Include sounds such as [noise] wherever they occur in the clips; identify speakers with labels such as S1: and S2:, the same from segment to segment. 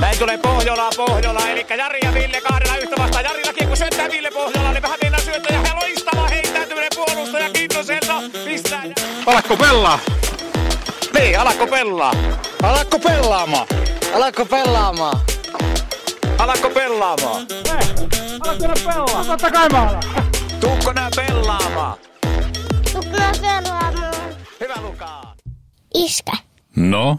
S1: Näin tulee Pohjola, Pohjola, eli Jari ja Ville kahdella yhtä vastaan. Jarillakin kun syöttää Ville Pohjola, niin vähän mennään syöttäjä. Ja loistava heittäytyminen puolustaja Kintoselta. Pistää.
S2: Alakko pelaa?
S1: Niin, alakko pelaa?
S2: Alakko pelaamaan?
S3: Alatko pelaamaan?
S1: Alakko pelaamaan?
S2: Alakko pelaa? Totta kai mä alan.
S1: Tuukko nää pelaamaan?
S4: Tukkaa pelaamaan.
S1: Hyvä Lukaa.
S4: Iskä,
S5: No,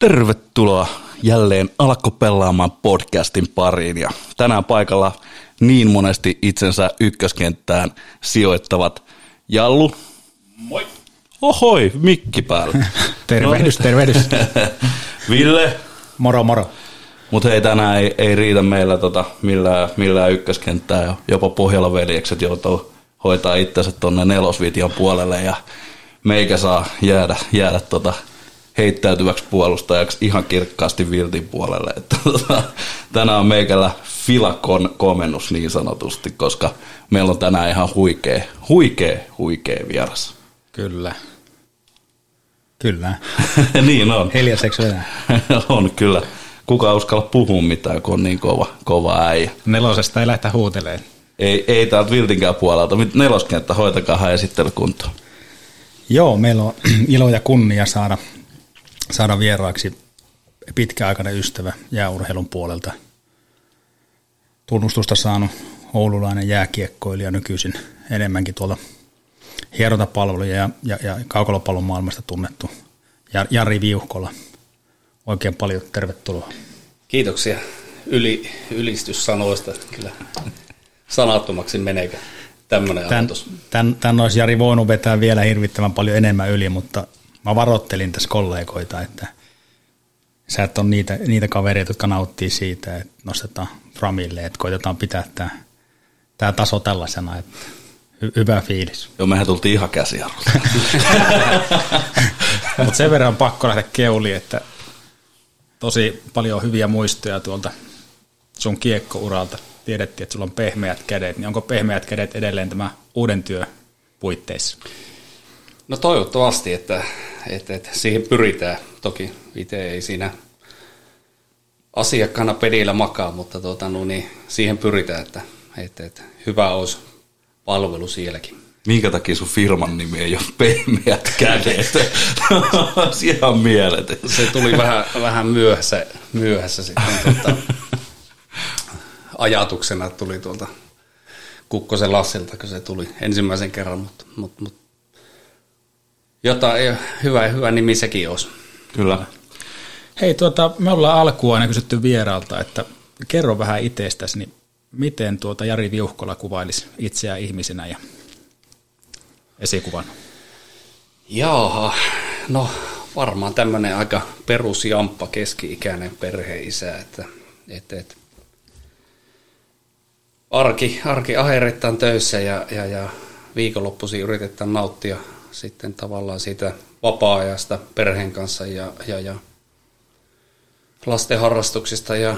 S6: Tervetuloa jälleen Alakko pelaamaan podcastin pariin ja tänään paikalla niin monesti itsensä ykköskenttään sijoittavat Jallu. Moi. Ohoi, mikki päällä. [laughs]
S2: Tervehdys, tervehdys. [laughs]
S6: Ville.
S2: Moro, moro.
S6: Mutta hei, tänään ei, ei riitä meillä tota, millään, millään ykköskenttää. ja Jopa Pohjola veljekset joutuu hoitaa itsensä tonne nelosvitian puolelle ja meikä saa jäädä, jäädä tota, heittäytyväksi puolustajaksi ihan kirkkaasti Viltin puolelle. Että, tota, tänään on meikällä filakon komennus niin sanotusti, koska meillä on tänään ihan huikea, huikea, huikea vieras.
S2: Kyllä. Kyllä. [laughs]
S6: niin on.
S2: Hiljaiseksi [laughs]
S6: on kyllä. Kuka uskalla puhua mitään, kun on niin kova, kova äijä.
S2: Nelosesta ei lähtä huuteleen.
S6: Ei, ei täältä Viltinkään puolelta. Neloskenttä, hoitakaa esittely kuntoon.
S2: Joo, meillä on [clears throat] ilo ja kunnia saada, saada vieraaksi pitkäaikainen ystävä jääurheilun puolelta. Tunnustusta saanut oululainen jääkiekkoilija nykyisin enemmänkin tuolla hierontapalveluja ja, ja, ja kaukalopallon maailmasta tunnettu Jar- Jari Viuhkola. Oikein paljon tervetuloa.
S7: Kiitoksia yli, ylistyssanoista. Kyllä sanattomaksi meneekö tämmöinen
S2: Tän,
S7: ajatus.
S2: tän, tän olisi Jari voinut vetää vielä hirvittävän paljon enemmän yli, mutta mä varoittelin tässä kollegoita, että sä et ole niitä, niitä kavereita, jotka nauttii siitä, että nostetaan framille, että koitetaan pitää tämä, tämä taso tällaisena, että hy, hyvä fiilis.
S6: Joo, mehän tultiin ihan käsiarvosta. [laughs]
S2: Mutta sen verran on pakko lähteä keuliin, että tosi paljon hyviä muistoja tuolta sun kiekkouralta. Tiedettiin, että sulla on pehmeät kädet, niin onko pehmeät kädet edelleen tämä uuden työ puitteissa?
S7: No toivottavasti, että, että, että siihen pyritään. Toki itse ei siinä asiakkaana pedillä makaa, mutta tuota, no niin, siihen pyritään, että, että, että hyvä olisi palvelu sielläkin.
S6: Minkä takia sun firman nimi ei ole pehmeät kädet? [laughs] Ihan mieletön.
S7: Se tuli vähän, vähän myöhässä, myöhässä sitten tuota, ajatuksena tuli tuolta Kukkosen Lassilta, kun se tuli ensimmäisen kerran, mutta, mutta, mutta jotain, hyvä, hyvä nimi sekin olisi.
S6: Kyllä.
S2: Hei, tuota, me ollaan alkuun aina kysytty vieraalta, että kerro vähän itsestäsi, niin miten tuota Jari Viuhkola kuvailisi itseään ihmisenä ja esikuvan?
S7: Jaha, no varmaan tämmöinen aika perusjamppa keski-ikäinen perheisä, että, että, että arki, arki aherettaan töissä ja, ja, ja viikonloppuisin yritetään nauttia sitten tavallaan siitä vapaa-ajasta perheen kanssa ja, ja, ja lasten harrastuksista ja,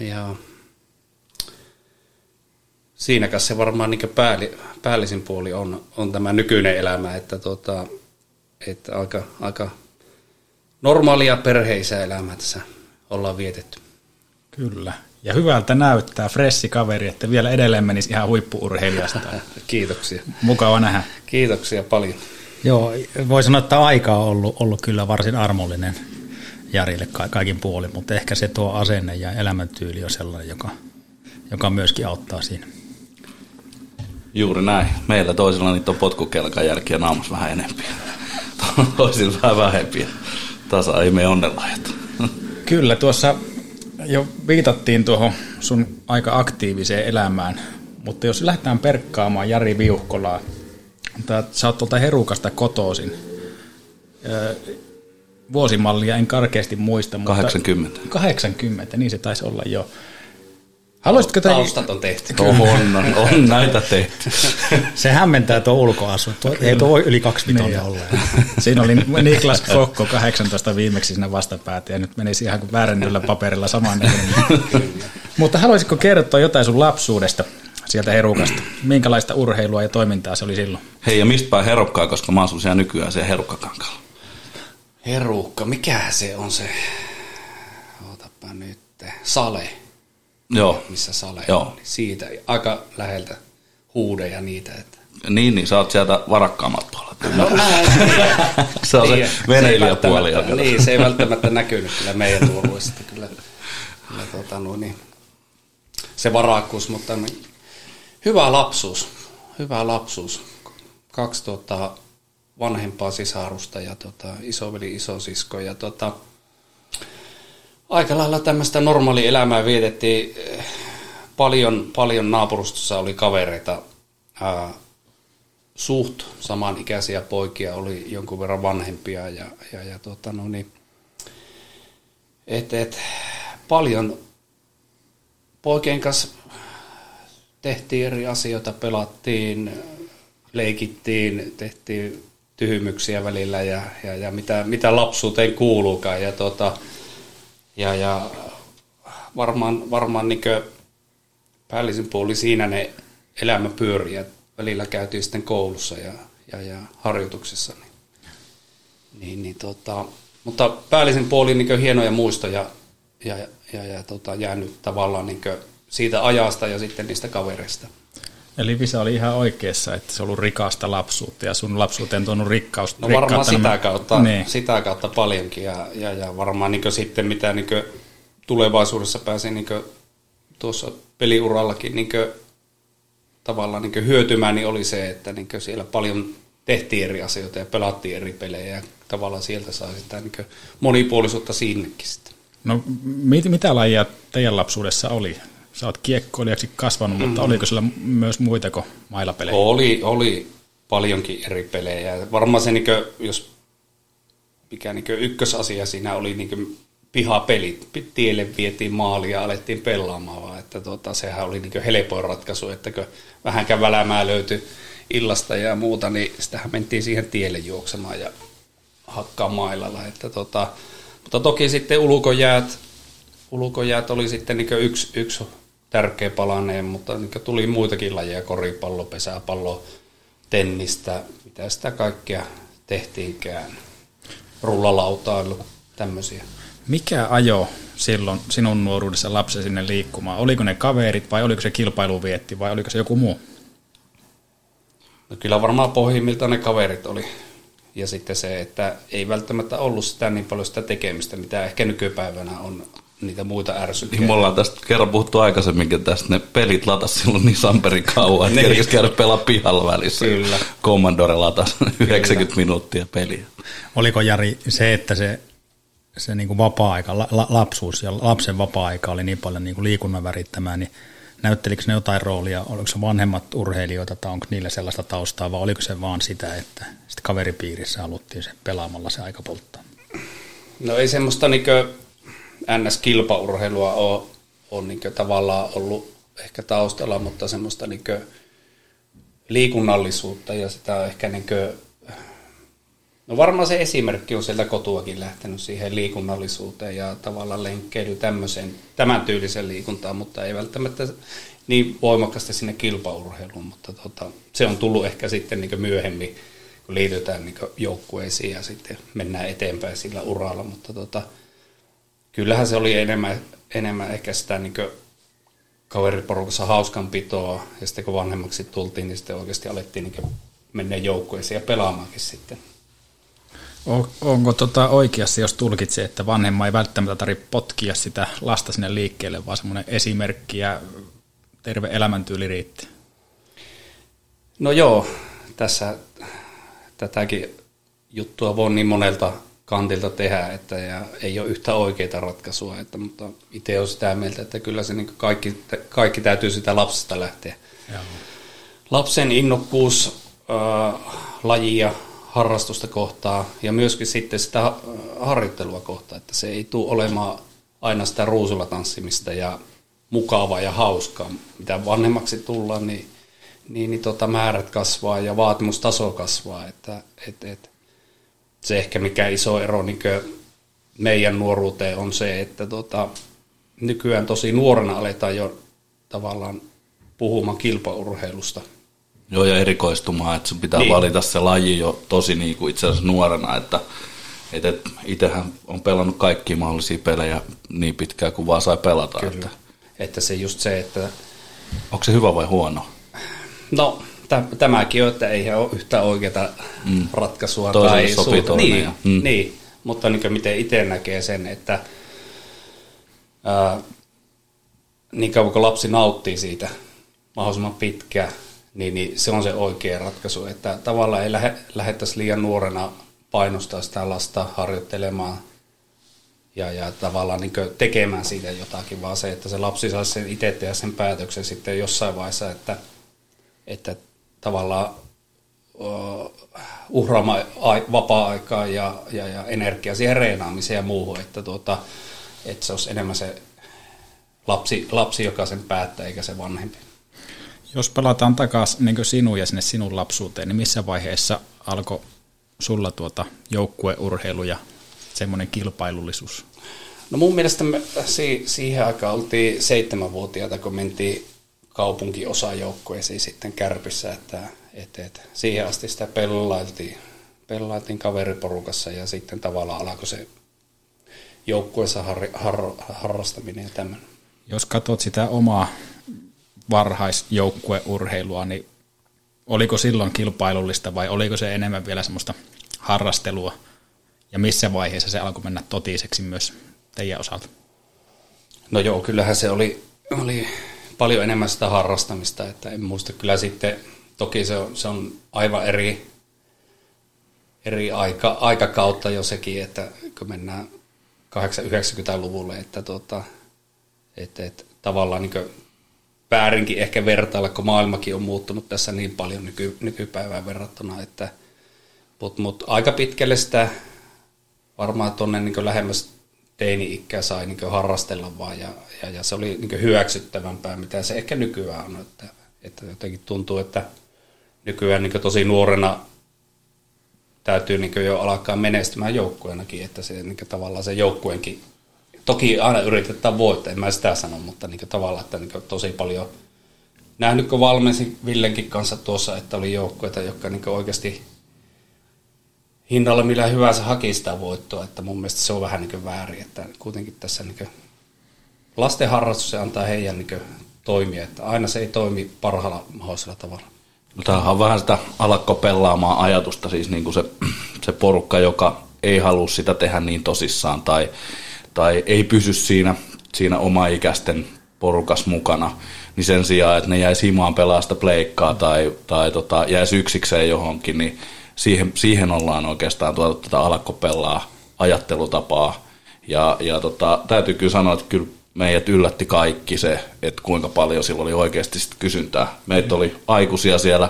S7: ja siinäkäs se varmaan niin päälli, päällisin puoli on, on tämä nykyinen elämä, että, tota, että aika, aika normaalia perheisä elämää tässä ollaan vietetty.
S2: Kyllä. Ja hyvältä näyttää, fressi kaveri, että vielä edelleen menisi ihan huippuurheilijasta. [laughs]
S7: Kiitoksia.
S2: Mukava nähdä.
S7: Kiitoksia paljon.
S2: Joo, voi sanoa, että aika on ollut, ollut kyllä varsin armollinen Jarille kaikin puolin, mutta ehkä se tuo asenne ja elämäntyyli on sellainen, joka, joka myöskin auttaa siinä.
S6: Juuri näin. Meillä toisilla niitä on potkukelkan jälkiä naamus vähän enempiä. [laughs] Toisilla vähän vähempiä. Tasa ei mene onnenlahjat.
S2: Kyllä, tuossa jo viitattiin tuohon sun aika aktiiviseen elämään, mutta jos lähdetään perkkaamaan Jari Viuhkolaa, sä oot tuolta Herukasta kotoisin. vuosimallia en karkeasti muista. Mutta
S6: 80.
S2: 80, niin se taisi olla jo. Haluaisitko te...
S7: Taustat on tehty.
S6: On, on, on näitä tehty.
S2: Se hämmentää tuo ulkoasu. Tuo, ei tuo voi yli kaksi vitonta olla. Siinä oli Niklas Kokko 18 viimeksi siinä vastapäätä ja nyt menisi ihan kuin väärennyllä paperilla saman Mutta haluaisitko kertoa jotain sun lapsuudesta sieltä herukasta? Minkälaista urheilua ja toimintaa se oli silloin?
S6: Hei, ja mistä päin herukkaa, koska mä asun siellä nykyään siellä herukkakankaalla.
S7: Herukka, mikä se on se? Ootapa nyt. Sale.
S6: Joo.
S7: Missä Sale
S6: Joo.
S7: on. Niin Siitä aika läheltä huudeja niitä. Että.
S6: Niin, niin sä oot sieltä varakkaammalta puolelta.
S7: No. [laughs]
S6: Se on se
S7: Niin,
S6: veneilijäpuoli.
S7: ei välttämättä- Niin, se ei välttämättä näkynyt kyllä meidän tuoluista. Kyllä, kyllä tota, no, niin, se varakkuus, mutta niin, hyvä lapsuus. Hyvä lapsuus. Kaksi tota, vanhempaa sisarusta ja tota, isoveli isosisko. Ja, tota, aika lailla tämmöistä normaali elämää vietettiin. Paljon, paljon naapurustossa oli kavereita. Ää, suht samanikäisiä poikia, oli jonkun verran vanhempia ja, ja, ja tota, no niin, et, et, paljon poikien kanssa tehtiin eri asioita, pelattiin, leikittiin, tehtiin tyhmyksiä välillä ja, ja, ja mitä, mitä lapsuuteen kuuluukaan. Ja, tota, ja, ja varmaan, varmaan niin päällisin puoli siinä ne elämä pyörii. ja Välillä käytiin sitten koulussa ja, ja, ja harjoituksissa. Niin, niin, niin tota, mutta päällisin puoli niin hienoja muistoja ja, ja, ja tota, jäänyt tavallaan niin siitä ajasta ja sitten niistä kavereista.
S2: Eli Visa oli ihan oikeassa, että se on ollut rikasta lapsuutta ja sun lapsuuteen tuonut rikkaus,
S7: No varmaan sitä kautta,
S2: Niin.
S7: sitä kautta paljonkin ja, ja, ja varmaan niin sitten mitä niin tulevaisuudessa pääsee niin tuossa peliurallakin niin tavallaan niin hyötymään, niin oli se, että niin siellä paljon tehtiin eri asioita ja pelattiin eri pelejä ja tavallaan sieltä sai sitä niin monipuolisuutta sinnekin sitten.
S2: No mit, mitä lajia teidän lapsuudessa oli? Sä oot kiekkoilijaksi kasvanut, mutta
S7: Mm.
S2: oliko sillä myös muita kuin mailapelejä?
S7: Oli, oli paljonkin eri pelejä. Varmaan se, niin kuin, jos mikä niin ykkösasia siinä oli niin pihapelit. Tielle vietiin maali ja alettiin pelaamaan, vaan että tota, sehän oli niin helpoin ratkaisu, että kun vähänkään välämää löytyi illasta ja muuta, niin sitähän mentiin siihen tielle juoksemaan ja hakkaa mailalla. Että tota, mutta toki sitten ulkojäät, ulkojäät oli sitten niin yksi, yksi tärkeä palaneen, mutta niin tuli muitakin lajeja, koripallo, pesäpallo, tennistä, mitä sitä kaikkea tehtiinkään, rullalautailu, tämmöisiä.
S2: Mikä ajo silloin sinun nuoruudessa lapsi sinne liikkumaan? Oliko ne kaverit vai oliko se kilpailuvietti vai oliko se joku muu?
S7: No kyllä varmaan pohjimmiltaan ne kaverit oli. Ja sitten se, että ei välttämättä ollut sitä niin paljon sitä tekemistä, mitä ehkä nykypäivänä on niitä muita ärsykkeitä.
S6: Niin me ollaan tästä kerran puhuttu aikaisemminkin tästä, ne pelit latas silloin niin samperin kauan, että
S7: Niin.
S6: kerkesi käydä pelaa pihalla välissä.
S7: Kyllä.
S6: Commodore latas 90 minuuttia peliä.
S2: Oliko Jari se, että se, se niin kuin vapaa-aika, la, la- lapsuus ja lapsen vapaa-aika oli niin paljon niin kuin liikunnan värittämää, niin näyttelikö ne jotain roolia? Oliko se vanhemmat urheilijoita tai onko niillä sellaista taustaa vai oliko se vaan sitä, että sitten kaveripiirissä haluttiin se pelaamalla se aika polttaa?
S7: No ei semmoista niin NS-kilpaurheilua ole, ole niin tavallaan ollut ehkä taustalla, mutta semmoista niin liikunnallisuutta ja sitä ehkä niin kuin, no varmaan se esimerkki on sieltä kotuakin lähtenyt siihen liikunnallisuuteen ja tavallaan lenkkeily tämmöiseen, tämän tyylisen liikuntaan, mutta ei välttämättä niin voimakkaasti sinne kilpaurheiluun, mutta tota, se on tullut ehkä sitten niin myöhemmin, kun liitytään niin joukkueisiin ja sitten mennään eteenpäin sillä uralla, mutta tota, kyllähän se oli enemmän, enemmän ehkä sitä niin kaveriporukassa hauskanpitoa ja sitten kun vanhemmaksi tultiin, niin sitten oikeasti alettiin niin mennä joukkueisiin ja pelaamaankin sitten.
S2: On- Onko tota oikeassa, jos tulkitsee, että vanhemma ei välttämättä tarvitse potkia sitä lasta sinne liikkeelle, vaan semmoinen esimerkki ja terve elämäntyyli riitti?
S7: No joo, tässä tätäkin juttua voi niin monelta kantilta tehdä, että ja ei ole yhtä oikeita ratkaisua, että, mutta itse olen sitä mieltä, että kyllä se niin kaikki, kaikki täytyy sitä lapsesta lähteä.
S2: Joo.
S7: Lapsen innokkuus äh, lajia harrastusta kohtaa ja myöskin sitten sitä harjoittelua kohtaa, että se ei tule olemaan aina sitä ruusulla tanssimista ja mukavaa ja hauskaa. Mitä vanhemmaksi tullaan, niin, niin, niin tota määrät kasvaa ja vaatimustaso kasvaa. Että, et, et, se ehkä mikä iso ero niin meidän nuoruuteen on se, että tota, nykyään tosi nuorena aletaan jo tavallaan puhumaan kilpaurheilusta.
S6: Joo, ja erikoistumaan, että sun pitää niin. valita se laji jo tosi niin kuin itse asiassa nuorena, että et, et, itsehän on pelannut kaikkia mahdollisia pelejä niin pitkään kuin vaan sai pelata.
S7: Kyllä. Että, että se just se, että...
S6: Onko se hyvä vai huono?
S7: No, tämäkin on, että ei ole yhtä oikeaa mm. ratkaisua.
S6: Toiselle tai sopii suuta.
S7: Niin, ja, mm. niin, mutta niin miten itse näkee sen, että ää, niin kauan kuin lapsi nauttii siitä mahdollisimman pitkään, niin, niin se on se oikea ratkaisu, että tavallaan ei lähe, lähettäisi liian nuorena painostaa sitä lasta harjoittelemaan ja, ja tavallaan niin tekemään siitä jotakin, vaan se, että se lapsi saisi sen itse tehdä sen päätöksen sitten jossain vaiheessa, että, että tavallaan uh, uhraamaan vapaa-aikaa ja, ja, ja energiaa siihen reenaamiseen ja muuhun, että, tuota, että se olisi enemmän se lapsi, lapsi, joka sen päättää, eikä se vanhempi.
S2: Jos palataan takaisin niin sinun ja sinne sinun lapsuuteen, niin missä vaiheessa alkoi sulla tuota joukkueurheilu ja semmoinen kilpailullisuus?
S7: No mun mielestä me si- siihen aikaan oltiin seitsemänvuotiaita, kun mentiin kaupunkiosajoukkueisiin sitten Kärpissä, että et, et, siihen asti sitä pellailtiin, pellailtiin kaveriporukassa ja sitten tavallaan alkoi se joukkueessa har, har, harrastaminen ja tämmöinen.
S2: Jos katsot sitä omaa varhaisjoukkueurheilua, niin oliko silloin kilpailullista vai oliko se enemmän vielä semmoista harrastelua? Ja missä vaiheessa se alkoi mennä totiseksi myös teidän osalta?
S7: No joo, kyllähän se oli, oli paljon enemmän sitä harrastamista, että en muista kyllä sitten, toki se on, se on aivan eri, eri aika, aikakautta jo sekin, että kun mennään 80-90-luvulle, että, tota, että, että tavallaan niin väärinkin ehkä vertailla, kun maailmakin on muuttunut tässä niin paljon nyky, nykypäivään verrattuna, että mutta mut aika pitkälle sitä varmaan tuonne niin lähemmäs teini-ikää sai niin harrastella vaan ja, ja, ja se oli niin hyväksyttävämpää, mitä se ehkä nykyään on. Että, että jotenkin tuntuu, että nykyään niin tosi nuorena täytyy niin jo alkaa menestymään joukkueenakin, että se niin tavallaan se joukkueenkin, toki aina yritetään voittaa, en mä sitä sano, mutta niin tavallaan, että niin tosi paljon nähnyt, kun valmensin Villenkin kanssa tuossa, että oli joukkueita, jotka niin oikeasti hinnalla millä hyvänsä haki sitä voittoa, että mun mielestä se on vähän niin väärin, että kuitenkin tässä niin lasten harrastus se antaa heidän niin toimia, että aina se ei toimi parhaalla mahdollisella tavalla.
S6: No, tämähän on vähän sitä alakko pelaamaan ajatusta, siis niin kuin se, se porukka, joka ei halua sitä tehdä niin tosissaan tai, tai ei pysy siinä, siinä oma-ikäisten porukas mukana, niin sen sijaan, että ne jäisi himaan pelaa sitä pleikkaa tai, tai tota, jäisi yksikseen johonkin, niin siihen, siihen ollaan oikeastaan tuotu tätä alakkopellaa ajattelutapaa. Ja, ja tota, täytyy kyllä sanoa, että kyllä meidät yllätti kaikki se, että kuinka paljon sillä oli oikeasti sit kysyntää. Meitä oli aikuisia siellä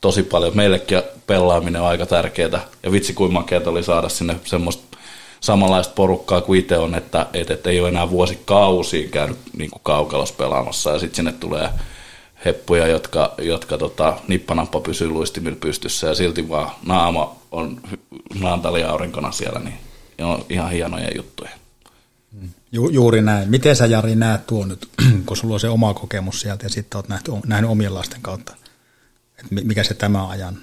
S6: tosi paljon. Meillekin pelaaminen on aika tärkeää. Ja vitsi kuin makeata oli saada sinne semmoista samanlaista porukkaa kuin itse on, että, että, että ei ole enää vuosikausiin käynyt niin kuin kaukalossa pelaamassa. Ja sitten sinne tulee heppuja, jotka, jotka tota, nippanappa pysyy luistimilla pystyssä ja silti vaan naama on naantali aurinkona siellä, niin on ihan hienoja juttuja.
S2: Ju, juuri näin. Miten sä Jari näet tuon nyt, [clears throat] kun sulla on se oma kokemus sieltä ja sitten olet nähnyt, nähnyt omien lasten kautta, että mikä se tämä ajan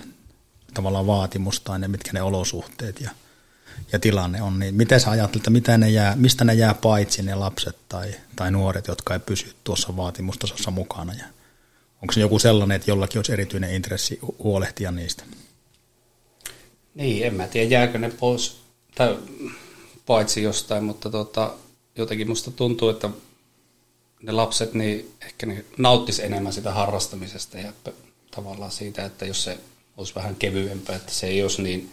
S2: tavallaan vaatimus tai ne, mitkä ne olosuhteet ja, ja tilanne on, niin miten sä ajattelet, että mitä ne jää, mistä ne jää paitsi ne lapset tai, tai nuoret, jotka ei pysy tuossa vaatimustasossa mukana ja Onko se joku sellainen, että jollakin olisi erityinen intressi huolehtia niistä?
S7: Niin, en mä tiedä, jääkö ne pois tai paitsi jostain, mutta tota, jotenkin musta tuntuu, että ne lapset niin ehkä ne nauttis enemmän sitä harrastamisesta ja tavallaan siitä, että jos se olisi vähän kevyempää, että se ei olisi niin,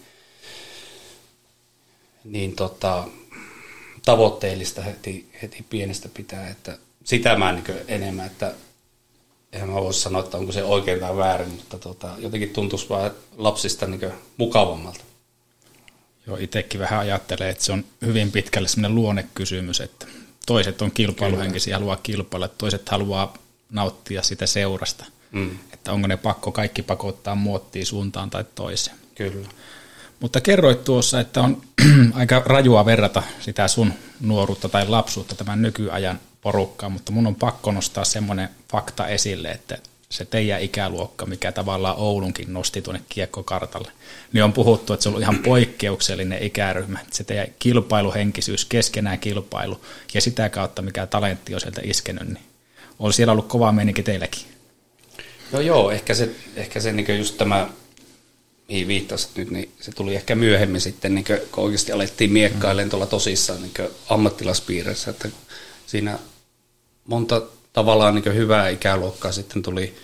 S7: niin tota, tavoitteellista heti, heti pienestä pitää, että sitä mä niin enemmän, että eihän mä voisi sanoa, että onko se oikein tai väärin, mutta tota, jotenkin tuntuisi vaan lapsista niin mukavammalta.
S2: Joo, itsekin vähän ajattelee, että se on hyvin pitkälle sellainen luonnekysymys, että toiset on kilpailuhenkisiä, haluaa kilpailla, toiset haluaa nauttia sitä seurasta. Mm. Että onko ne pakko kaikki pakottaa muottiin suuntaan tai toiseen.
S7: Kyllä.
S2: Mutta kerroit tuossa, että on [clears throat] aika rajua verrata sitä sun nuoruutta tai lapsuutta tämän nykyajan porukkaan, mutta mun on pakko nostaa semmoinen fakta esille, että se teidän ikäluokka, mikä tavallaan Oulunkin nosti tuonne kiekkokartalle, niin on puhuttu, että se on ihan poikkeuksellinen ikäryhmä. Se teidän kilpailuhenkisyys, keskenään kilpailu ja sitä kautta, mikä talentti on sieltä iskenyt, niin on siellä ollut kova meininki teilläkin.
S7: No joo, ehkä se, ehkä se niin just tämä, mihin viittasit nyt, niin se tuli ehkä myöhemmin sitten, niin kun oikeasti alettiin miekkailemaan tuolla tosissaan niin ammattilaspiirissä, että siinä monta tavallaan niin hyvää ikäluokkaa sitten tuli,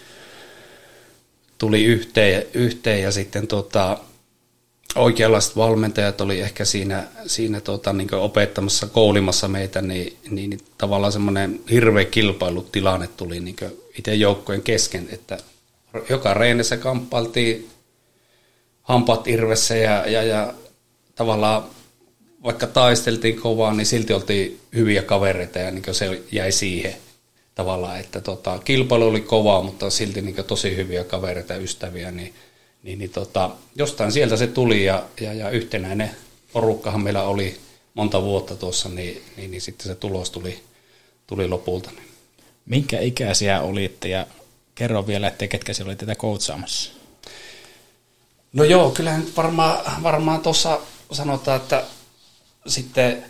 S7: tuli yhteen, yhteen ja sitten tota, oikeanlaiset valmentajat oli ehkä siinä, siinä tota, niin opettamassa, koulimassa meitä, niin, niin, niin tavallaan semmoinen hirveä kilpailutilanne tuli niin itse joukkojen kesken, että joka reenissä kamppailtiin hampat irvessä ja, ja, ja tavallaan vaikka taisteltiin kovaa, niin silti oltiin hyviä kavereita ja niin se jäi siihen tavallaan, että tota, kilpailu oli kovaa, mutta silti niin tosi hyviä kavereita ja ystäviä, niin, niin, niin tota, jostain sieltä se tuli ja, ja, ja yhtenäinen porukkahan meillä oli monta vuotta tuossa, niin, niin, niin sitten se tulos tuli, tuli lopulta. Niin.
S2: Minkä ikäisiä olitte ja kerro vielä, että ketkä siellä oli tätä koutsaamassa?
S7: No joo, kyllähän varmaan, varmaan tuossa sanotaan, että sitten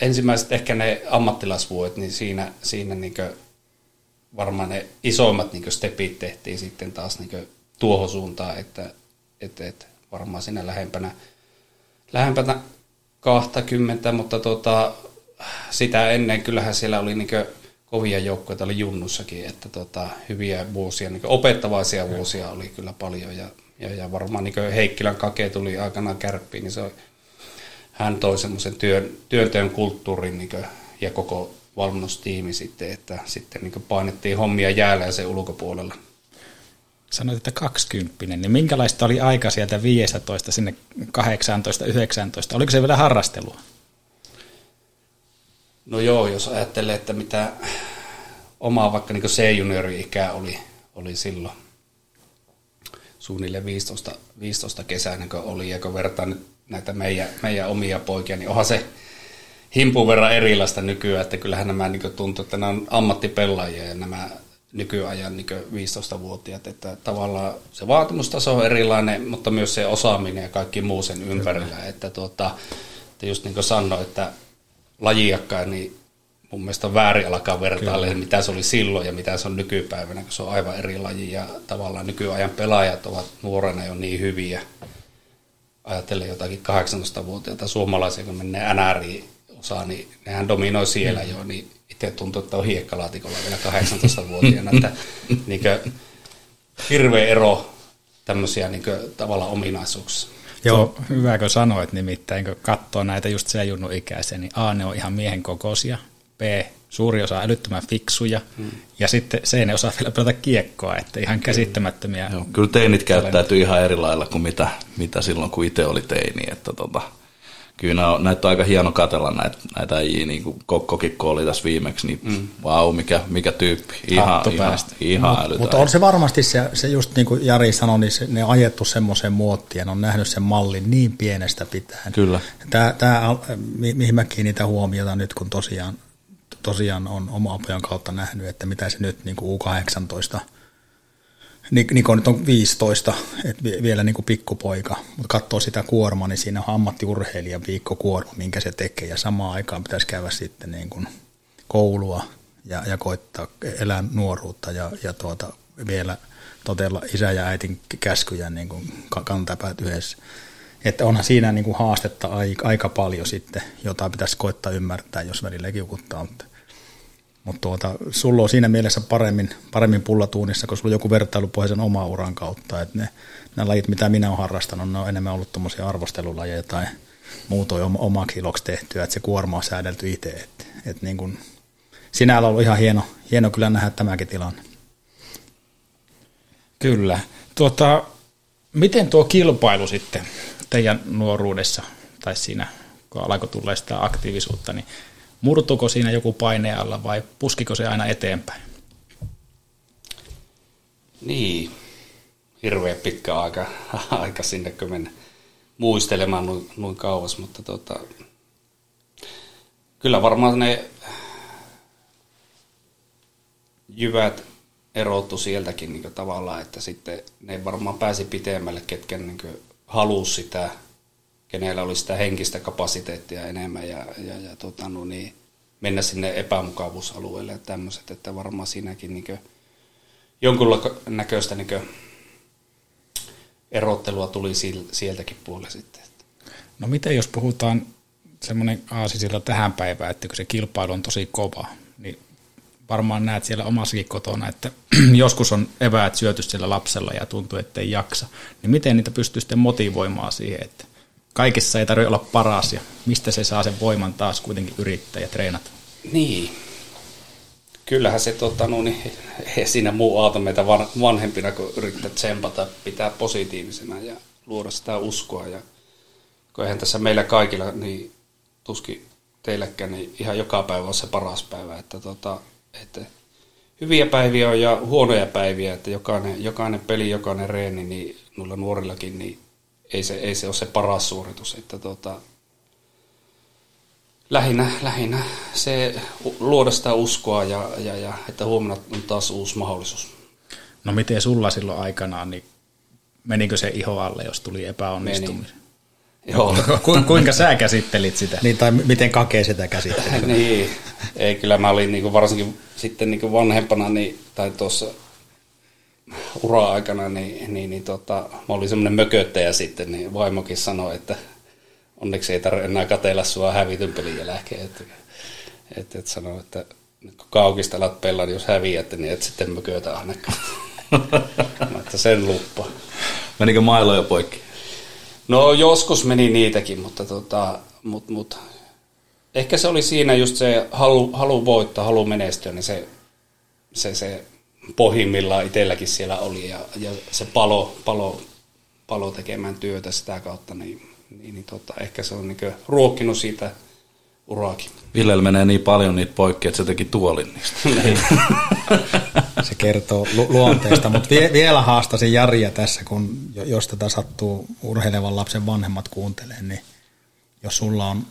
S7: ensimmäiset ehkä ne ammattilaisvuodet, niin siinä, siinä niin varmaan ne isoimmat niin stepit tehtiin sitten taas niin tuohon suuntaan, että, että, että varmaan siinä lähempänä, lähempänä 20, mutta tota, sitä ennen kyllähän siellä oli niin kovia joukkoja, oli Junnussakin, että tota, hyviä vuosia, niin opettavaisia vuosia oli kyllä paljon ja, ja, ja varmaan niin Heikkilän kake tuli aikanaan kärppiin, niin se oli hän toi semmoisen työn, työnteon kulttuurin niin kuin, ja koko valmennustiimi sitten, että sitten niin painettiin hommia jäällä ja sen ulkopuolella.
S2: Sanoit, että 20, niin minkälaista oli aika sieltä 15 sinne 18, 19? Oliko se vielä harrastelua?
S7: No joo, jos ajattelee, että mitä omaa vaikka niin C-juniori-ikää oli, oli silloin suunnilleen 15, 15 kesänä, kun oli, ja kun vertaan nyt näitä meidän, meidän omia poikia, niin onhan se himpun verran erilaista nykyään, että kyllähän nämä niin tuntuu, että nämä on ammattipelaajia ja nämä nykyajan niin 15-vuotiaat, että tavallaan se vaatimustaso on erilainen, mutta myös se osaaminen ja kaikki muu sen ympärillä, että, tuota, että just niin kuin sanoin, että lajiakkaan, niin mun mielestä on väärin alkaa vertailla, mitä se oli silloin ja mitä se on nykypäivänä, kun se on aivan eri laji. Ja tavallaan nykyajan pelaajat ovat nuorena jo niin hyviä, ajatellen jotakin 18-vuotiaita suomalaisia, kun menee NRI-osaa, niin nehän dominoi siellä jo, niin itse tuntuu, että on hiekkalaatikolla vielä 18-vuotiaana, että [laughs] niin kuin, hirveä ero tämmöisiä niin kuin, tavallaan ominaisuuksia.
S2: Joo, hyvä kun sanoit nimittäin, kun katsoo näitä just se junnu ikäisiä, niin A, ne on ihan miehen kokoisia, B, suuri osa älyttömän fiksuja, hmm. ja sitten C, ne osaa vielä pelata kiekkoa, että ihan käsittämättömiä.
S6: Joo, kyllä teinit käyttäytyy ihan eri lailla kuin mitä, mitä silloin, kun itse oli teini, että tota, kyllä on, näitä on aika hieno katella näitä, näitä äijiä, niin kuin Kokkokin oli tässä viimeksi, niin mm. vau, mikä, mikä tyyppi, ihan, ihan, ihan
S2: Mut, Mutta on se varmasti se, se just niin kuin Jari sanoi, niin se, ne on ajettu semmoiseen muottiin, ne on nähnyt sen mallin niin pienestä pitäen.
S6: Kyllä.
S2: Tämä, tämä mi, mihin mä kiinnitän huomiota nyt, kun tosiaan tosiaan on oma pojan kautta nähnyt, että mitä se nyt niin kuin U18, Niko nyt on 15, että vielä niin kuin pikkupoika, mutta katsoo sitä kuormaa, niin siinä on ammattiurheilijan viikkokuorma, minkä se tekee, ja samaan aikaan pitäisi käydä sitten niin kuin koulua ja, ja koittaa elää nuoruutta ja, ja tuota, vielä totella isä ja äitin käskyjä niin kuin kantapäät yhdessä. Että onhan siinä niin kuin haastetta aika, paljon sitten, jota pitäisi koittaa ymmärtää, jos välillä kiukuttaa. Mutta, mutta tuota, sulla on siinä mielessä paremmin, paremmin pullatuunissa, koska sulla on joku vertailupohjaisen oma uran kautta. Että ne, nämä lajit, mitä minä olen harrastanut, ne on enemmän ollut tuommoisia arvostelulajeja tai muutoin oma, omaksi iloksi tehtyä, että se kuorma on säädelty itse. Että, että niin kuin, sinällä on ollut ihan hieno, hieno kyllä nähdä tämäkin tilanne.
S8: Kyllä. Tuota, miten tuo kilpailu sitten teidän nuoruudessa tai siinä, kun alkoi tulla sitä aktiivisuutta, niin murtuko siinä joku paine alla vai puskiko se aina eteenpäin?
S7: Niin, hirveän pitkä aika, [laughs] aika sinne, kun mennä muistelemaan noin, noin kauas, mutta tota, kyllä varmaan ne jyvät erottu sieltäkin niin tavallaan, että sitten ne varmaan pääsi pitemmälle, ketkä niin halusi sitä, kenellä oli sitä henkistä kapasiteettia enemmän ja, ja, ja tota, no niin, mennä sinne epämukavuusalueelle ja tämmöiset, että varmaan siinäkin niin jonkunnäköistä niin erottelua tuli sieltäkin puolelle sitten.
S8: No miten jos puhutaan semmoinen aasisilla tähän päivään, että kun se kilpailu on tosi kova, niin varmaan näet siellä omassakin kotona, että [clears throat] joskus on eväät syöty siellä lapsella ja tuntuu, että ei jaksa. Niin miten niitä pystyy sitten motivoimaan siihen, että kaikessa ei tarvitse olla paras ja mistä se saa sen voiman taas kuitenkin yrittää ja treenata?
S7: Niin. Kyllähän se tota, no, niin, ei siinä muu auta meitä vanhempina, kun yrittää tsempata, pitää positiivisena ja luoda sitä uskoa. Ja, kun eihän tässä meillä kaikilla, niin tuskin teillekään, niin ihan joka päivä on se paras päivä. Että tota, että hyviä päiviä on ja huonoja päiviä, että jokainen, jokainen peli, jokainen reeni, niin nuorillakin, niin ei se, ei se ole se paras suoritus. Että tota, lähinnä, lähinnä se luoda sitä uskoa ja, ja, ja että huomenna on taas uusi mahdollisuus.
S8: No miten sulla silloin aikanaan, niin menikö se iho alle, jos tuli epäonnistuminen? Meni. Joo. [laughs] Ku, kuinka sä käsittelit sitä?
S2: Niin, tai miten Kake sitä käsitteli? [laughs]
S7: niin, ei kyllä mä olin niin varsinkin sitten niin vanhempana, niin, tai tuossa ura-aikana, niin, niin, niin tota, mä olin semmoinen mököttäjä sitten, niin vaimokin sanoi, että onneksi ei tarvitse enää katella sua hävityn pelin jälkeen. Että, että, että sanoi, että kun kaukista alat pelaa, niin jos häviät, niin et sitten mökötä ainakaan. [laughs] että sen luppa.
S6: Menikö mailoja poikki?
S7: No joskus meni niitäkin, mutta tota, mut, mut, ehkä se oli siinä just se halu, halu voittaa, halu menestyä, niin se, se, se pohjimmillaan itselläkin siellä oli ja, ja se palo, palo, palo tekemään työtä sitä kautta, niin, niin, niin tota, ehkä se on niin ruokkinut siitä uraakin.
S6: Villellä menee niin paljon niitä poikki, että se teki tuolin niistä. [laughs] Niin.
S2: se kertoo lu- luonteesta, mutta vie- vielä haastasin Jaria tässä, kun jos tätä sattuu urheilevan lapsen vanhemmat kuuntelee, niin jos sulla on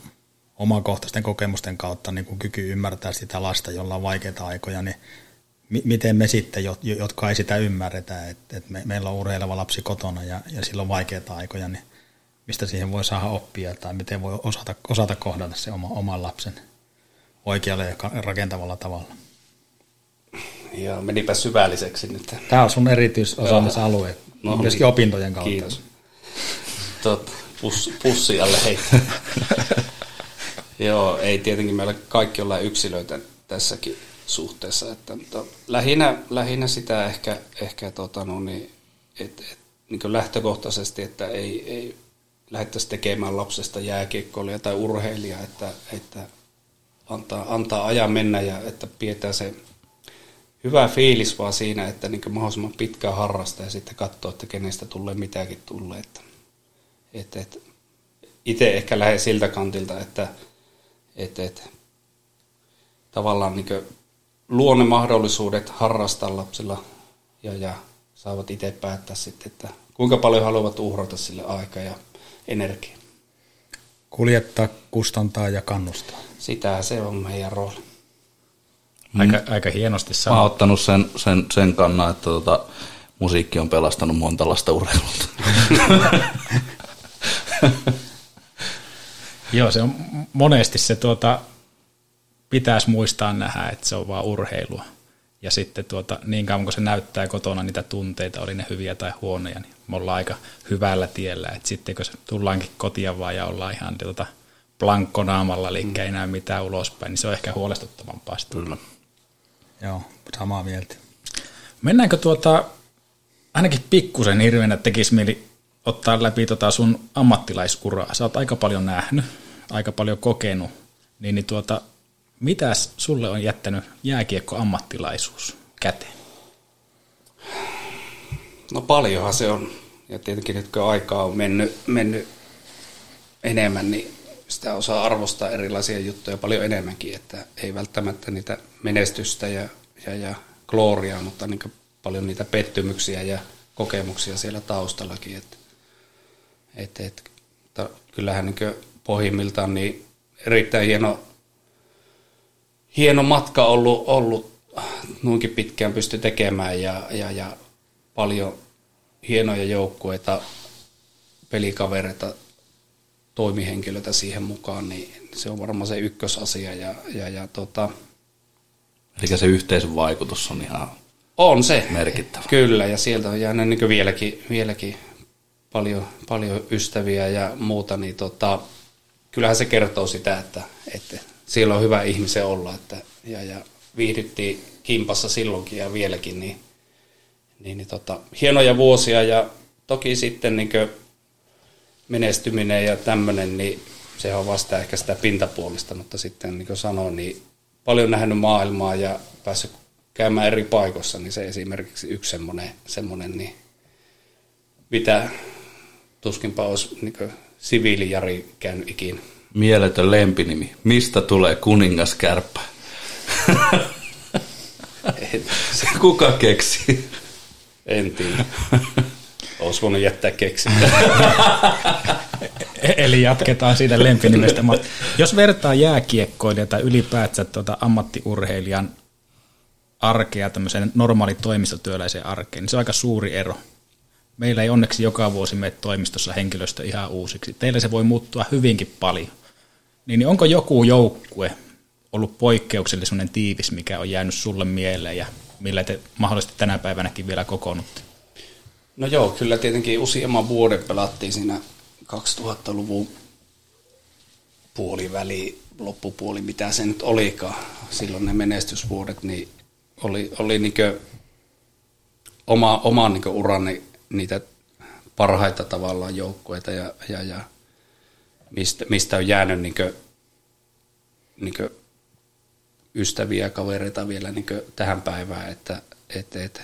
S2: omakohtaisten kokemusten kautta niin kuin kyky ymmärtää sitä lasta, jolla on vaikeita aikoja, niin miten me sitten, jotka ei sitä ymmärretä, että, että me, meillä on urheileva lapsi kotona ja, ja sillä on vaikeita aikoja, niin mistä siihen voi saada oppia tai miten voi osata, osata kohdata se oma, oman lapsen oikealla ja rakentavalla tavalla.
S7: Ja menipä syvälliseksi nyt.
S2: Tämä on sun erityisosaamisalue, no, myöskin niin. opintojen kautta.
S7: Kiitos. Tot, pus, pussi alle heittää. [laughs] Joo, ei tietenkin meillä kaikki olla yksilöitä tässäkin suhteessa, että, mutta lähinnä, lähinnä sitä ehkä, ehkä tota, no niin, et, et, niin lähtökohtaisesti, että ei, ei lähdettäisiin tekemään lapsesta jääkiekkoilija tai urheilija, että, että antaa, antaa ajan mennä ja että pidetään se hyvä fiilis vaan siinä, että niin mahdollisimman pitkään harrastaa ja sitten katsoa, että kenestä tulee mitäkin tulee. Että, että, että itse ehkä lähden siltä kantilta, että, että, että tavallaan niin luo ne mahdollisuudet harrastaa lapsilla ja, ja saavat itse päättää sitten, että kuinka paljon haluavat uhrata sille aikaa ja energiaa.
S2: Kuljettaa, kustantaa ja kannustaa.
S7: Sitä se on meidän rooli.
S8: Aika, mm. aika hienosti
S6: sanottu. Mä oon ottanut sen, sen, sen kannan, että tota, musiikki on pelastanut monta lasta urheilulta. [laughs]
S8: Joo, se on monesti se tuota, pitäisi muistaa nähdä, että se on vaan urheilua. Ja sitten tuota, niin kauan kun se näyttää kotona niitä tunteita, oli ne hyviä tai huonoja, niin me ollaan aika hyvällä tiellä. Että sitten kun se tullaankin kotia vaan ja ollaan ihan tuota, blankkonaamalla, eli mm. ei näy mitään ulospäin, niin se on ehkä huolestuttavampaa sitten. Kyllä.
S2: Joo, samaa mieltä.
S8: Mennäänkö tuota, ainakin pikkusen hirveänä tekisi mieli ottaa läpi tota sun ammattilaisuraa. Sä oot aika paljon nähnyt, aika paljon kokenut, niin, niin tuota, Mitäs sulle on jättänyt jääkiekko-ammattilaisuus käteen?
S7: No paljonhan se on. Ja tietenkin nyt kun aikaa on mennyt, mennyt enemmän, niin sitä osaa arvostaa erilaisia juttuja paljon enemmänkin, että ei välttämättä niitä menestystä ja, ja, ja gloriaa, mutta niin paljon niitä pettymyksiä ja kokemuksia siellä taustallakin. Et, et, ta, kyllähän niin pohjimmiltaan niin erittäin hieno, hieno matka ollut, ollut noinkin pitkään pysty tekemään ja, ja, ja paljon hienoja joukkueita, pelikavereita, toimihenkilöitä siihen mukaan, niin se on varmaan se ykkösasia. Ja, ja, ja tota,
S6: Eli se yhteisön vaikutus on ihan
S7: on se.
S6: merkittävä.
S7: Kyllä, ja sieltä on jäänyt niin vieläkin, vieläkin paljon, paljon ystäviä ja muuta, niin tota, kyllähän se kertoo sitä, että, että siellä on hyvä ihmisen olla, että, ja, ja viihdyttiin kimpassa silloinkin ja vieläkin, niin, niin, niin tota, hienoja vuosia ja toki sitten niin menestyminen ja tämmöinen, niin se on vasta ehkä sitä pintapuolista, mutta sitten niin kuin sanoin, niin paljon nähnyt maailmaa ja päässyt käymään eri paikoissa, niin se esimerkiksi yksi semmoinen, semmoinen niin mitä tuskinpa olisi niin siviilijari käynyt ikinä.
S6: Mieletön lempinimi. Mistä tulee kuningaskärppä? [laughs] se kuka keksi?
S7: En tiedä. Olisi voinut jättää keksiä. [laughs]
S8: Eli jatketaan siitä lempinimestä. Jos vertaa jääkiekkoilija tai ylipäätään tuota ammattiurheilijan arkea tämmöiseen normaali toimistotyöläiseen arkeen, niin se on aika suuri ero. Meillä ei onneksi joka vuosi mene toimistossa henkilöstö ihan uusiksi. Teillä se voi muuttua hyvinkin paljon. Niin onko joku joukkue ollut poikkeuksellisen tiivis, mikä on jäänyt sulle mieleen ja millä te mahdollisesti tänä päivänäkin vielä kokoonnutte?
S7: No joo, kyllä tietenkin useamman vuoden pelattiin siinä 2000-luvun puoliväli, loppupuoli, mitä se nyt olikaan. Silloin ne menestysvuodet, niin oli, oli niinkö oma, oma niinkö urani niitä parhaita tavallaan joukkueita ja, ja, ja mistä, mistä on jäänyt niinkö, niinkö ystäviä ja kavereita vielä niinkö tähän päivään, että et, et,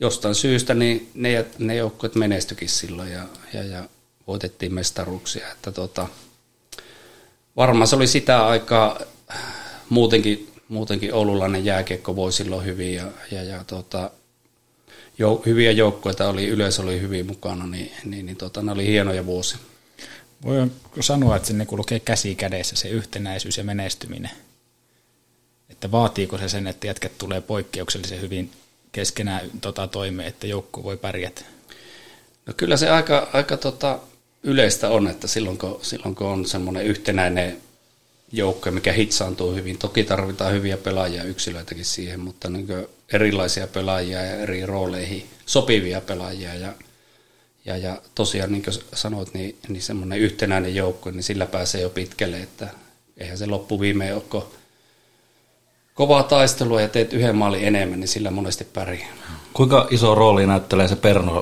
S7: jostain syystä niin ne, ne joukkueet menestyikin silloin ja, ja, ja voitettiin mestaruuksia. Että tota, varmaan se oli sitä aikaa muutenkin, muutenkin oululainen jääkiekko voi silloin hyvin ja, ja, ja tota, jo, hyviä joukkueita oli, yleisö oli hyvin mukana, niin, niin, niin tota, ne oli hienoja vuosia.
S8: Voi sanoa, että sinne kulkee käsi kädessä se yhtenäisyys ja menestyminen. Että vaatiiko se sen, että jätkät tulee poikkeuksellisen hyvin keskenään tota, toimeen, että joukko voi pärjätä?
S7: No kyllä se aika, aika tota, yleistä on, että silloin kun, silloin kun on semmoinen yhtenäinen joukko, mikä hitsaantuu hyvin, toki tarvitaan hyviä pelaajia yksilöitäkin siihen, mutta niin erilaisia pelaajia ja eri rooleihin sopivia pelaajia ja, ja, ja tosiaan niin kuin sanoit, niin, niin semmoinen yhtenäinen joukko, niin sillä pääsee jo pitkälle, että eihän se loppu viimein ole kovaa taistelua ja teet yhden maalin enemmän, niin sillä monesti pärjää.
S6: Kuinka iso rooli näyttelee se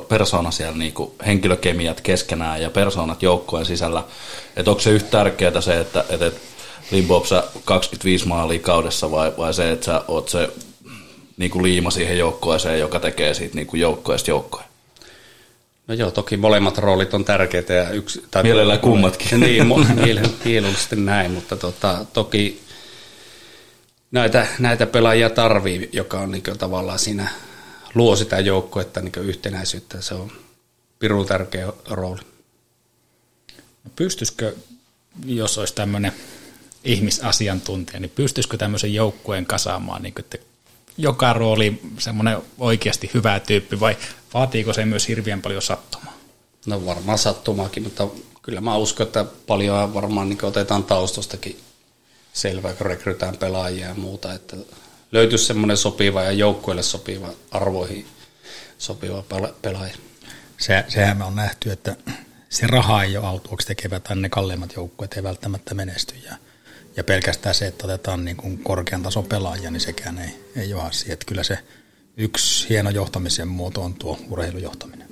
S6: persona siellä, niin kuin henkilökemiat keskenään ja persoonat joukkojen sisällä? Että onko se yhtä tärkeää se, että, että Limbo, sä 25 maalia kaudessa vai, vai se, että sä oot se niin kuin liima siihen joukkoeseen, joka tekee siitä niin kuin joukkoesta joukkoja?
S7: No joo, toki molemmat roolit on tärkeitä. Ja yksi,
S6: tai Mielellään kummatkin.
S7: Niin, [laughs] mieluusti näin, mutta tota, toki näitä, näitä pelaajia tarvii, joka on niin tavallaan siinä luo sitä joukkuetta niin yhtenäisyyttä. Se on pirun tärkeä rooli.
S8: No pystyisikö, jos olisi tämmöinen ihmisasiantuntija, niin pystyisikö tämmöisen joukkueen kasaamaan, niin kuin, että joka rooli semmoinen oikeasti hyvä tyyppi, vai vaatiiko se myös hirveän paljon sattumaa?
S7: No varmaan sattumaakin, mutta kyllä mä uskon, että paljon varmaan niin otetaan taustostakin selvää, kun rekrytään pelaajia ja muuta, että löytyisi semmoinen sopiva ja joukkueelle sopiva arvoihin sopiva pelaaja.
S2: Se, sehän me on nähty, että se raha ei ole autuaksi tekevä tai ne kalleimmat joukkueet ei välttämättä menesty. Ja, ja pelkästään se, että otetaan niin kuin korkean tason pelaajia, niin sekään ei, ei ole asia. Että kyllä se yksi hieno johtamisen muoto on tuo urheilujohtaminen.